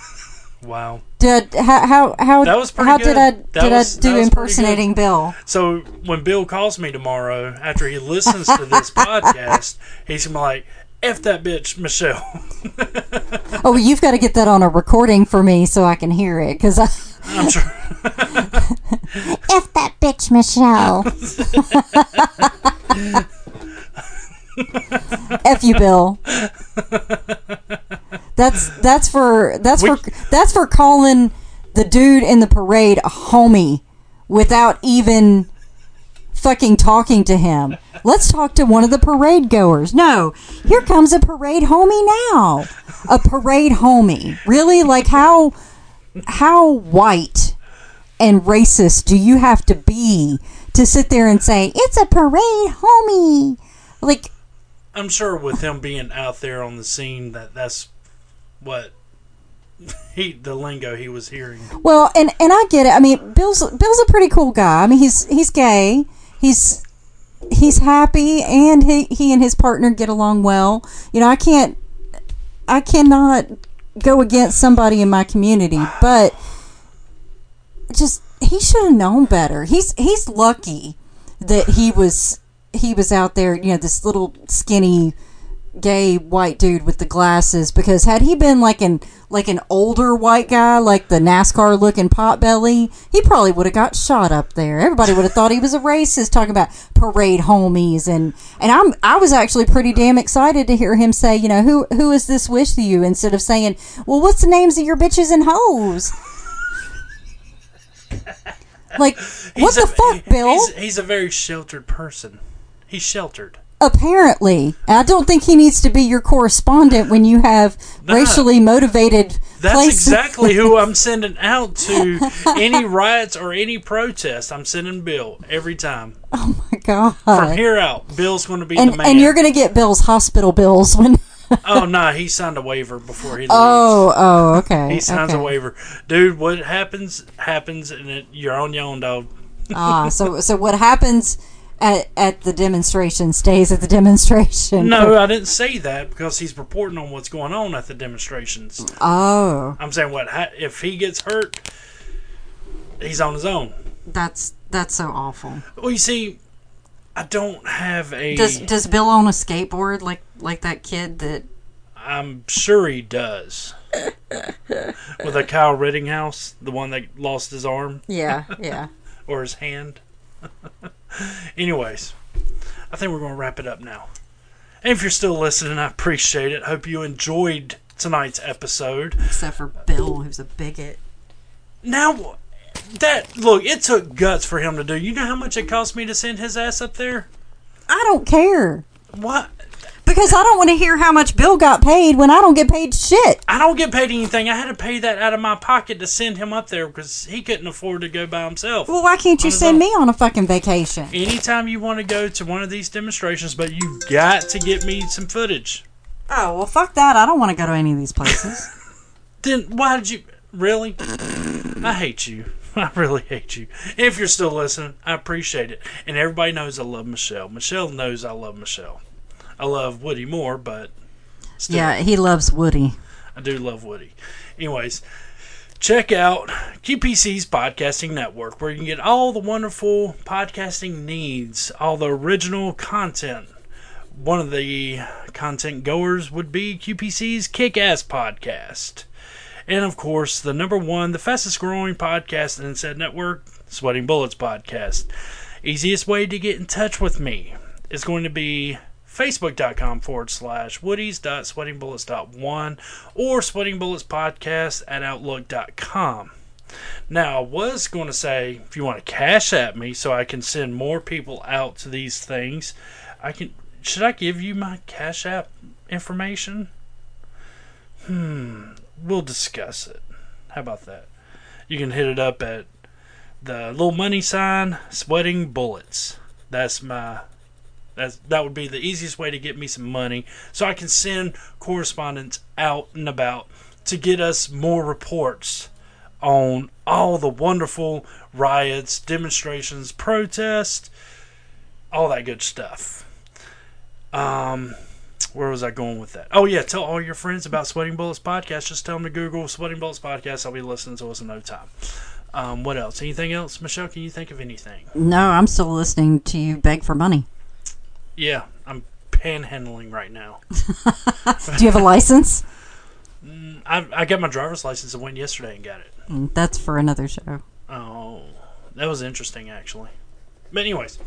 [LAUGHS] wow. Did how how how, That was pretty how did. I That did was- I do impersonating Bill? So when Bill calls me tomorrow after he listens to this [LAUGHS] podcast, he's like, "F that bitch, Michelle." [LAUGHS] Oh, well, you've got to get that on a recording for me so I can hear it because I. I'm sure. [LAUGHS] F that bitch, Michelle. [LAUGHS] F you, Bill. That's that's for that's for that's for calling the dude in the parade a homie without even fucking talking to him. Let's talk to one of the parade goers. No, here comes a parade homie now. A parade homie. Really? Like how how white and racist do you have to be to sit there and say it's a parade homie? Like I'm sure with him being out there on the scene, that that's what [LAUGHS] he the lingo he was hearing. Well, and and I get it. I mean, Bill's Bill's a pretty cool guy. I mean, he's he's gay. He's he's happy, and he he and his partner get along well. You know, I can't I cannot go against somebody in my community, but just he should have known better. He's he's lucky that he was he was out there. You know, this little skinny gay white dude with the glasses because had he been like an like an older white guy like the NASCAR looking potbelly, he probably would have got shot up there. Everybody would have thought he was a racist talking about parade homies and and I'm I was actually pretty damn excited to hear him say, you know, who who is this wish to you instead of saying, "Well, what's the names of your bitches and hoes?" like what He's a- the fuck, Bill? He's, he's a very sheltered person. He's sheltered. Apparently, I don't think he needs to be your correspondent when you have Nah. racially motivated That's places. exactly who I'm [LAUGHS] sending out to any riots or any protest. I'm sending Bill every time. Oh my god! From here out, Bill's going to be the and man. and you're gonna get Bill's hospital bills when. [LAUGHS] oh no, he signed a waiver before he leaves. oh, oh, okay. he signs okay. a waiver, dude. What happens happens, and it, you're on your own, dog. Ah, so so what happens at at the demonstration stays at the demonstration. No, [LAUGHS] I didn't say that because he's reporting on what's going on at the demonstrations. Oh, I'm saying what if he gets hurt, he's on his own. that's that's so awful. Well, you see, I don't have a. Does does Bill own a skateboard like like that kid that? I'm sure he does. [LAUGHS] With a Kyle Rittenhouse, the one that lost his arm Yeah, [LAUGHS] yeah. or his hand. [LAUGHS] Anyways, I think we're going to wrap it up now. And if you're still listening, I appreciate it. Hope you enjoyed tonight's episode. Except for Bill, who's a bigot. Now, that look, it took guts for him to do. You know how much it cost me to send his ass up there? I don't care What? Because I don't want to hear how much Bill got paid when I don't get paid shit. I don't get paid anything. I had to pay that out of my pocket to send him up there because he couldn't afford to go by himself. Well, why can't you send own. me on a fucking vacation? Anytime you want to go to one of these demonstrations, but you've got to get me some footage. Oh well, fuck that. I don't want to go to any of these places. [LAUGHS] Then why did you really? I hate you. [LAUGHS] I really hate you. If you're still listening, I appreciate it. And everybody knows I love Michelle. Michelle knows I love Michelle. I love Woody more, but still, yeah, he loves Woody. I do love Woody. Anyways, check out QPC's Podcasting Network, where you can get all the wonderful podcasting needs, all the original content. One of the content goers would be QPC's Kick Ass Podcast. And of course, the number one, the fastest growing podcast in said network, Sweating Bullets Podcast. Easiest way to get in touch with me is going to be facebook.com forward slash woodies.sweatingbullets.one or sweatingbullets.podcast at outlook.com. Now, I was going to say, if you want to cash at me so I can send more people out to these things, I can. Should I give you my Cash App information? Hmm, we'll discuss it. How about that? You can hit it up at the little money sign, sweating bullets. That's my that's, that would be the easiest way to get me some money so I can send correspondents out and about to get us more reports on all the wonderful riots, demonstrations, protests, all that good stuff. Um, where was I going with that? Oh, yeah, tell all your friends about Sweating Bullets Podcast. Just tell them to Google Sweating Bullets Podcast. I'll be listening to us in no time. Um, what else? Anything else? Michelle, can you think of anything? No, I'm still listening to you beg for money. Yeah, I'm panhandling right now. [LAUGHS] [LAUGHS] Do you have a license? I, I got my driver's license and went yesterday and got it. Mm, That's for another show. Oh, that was interesting actually. But anyways,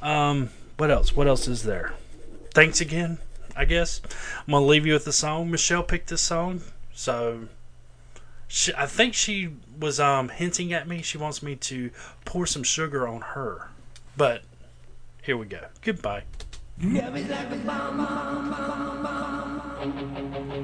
um, what else? What else is there? Thanks again. I guess I'm gonna leave you with the song. Michelle picked this song, so she, I think she was um, hinting at me. She wants me to pour some sugar on her, but here we go. Goodbye. Love is like a bomb, bomb, bomb, bomb.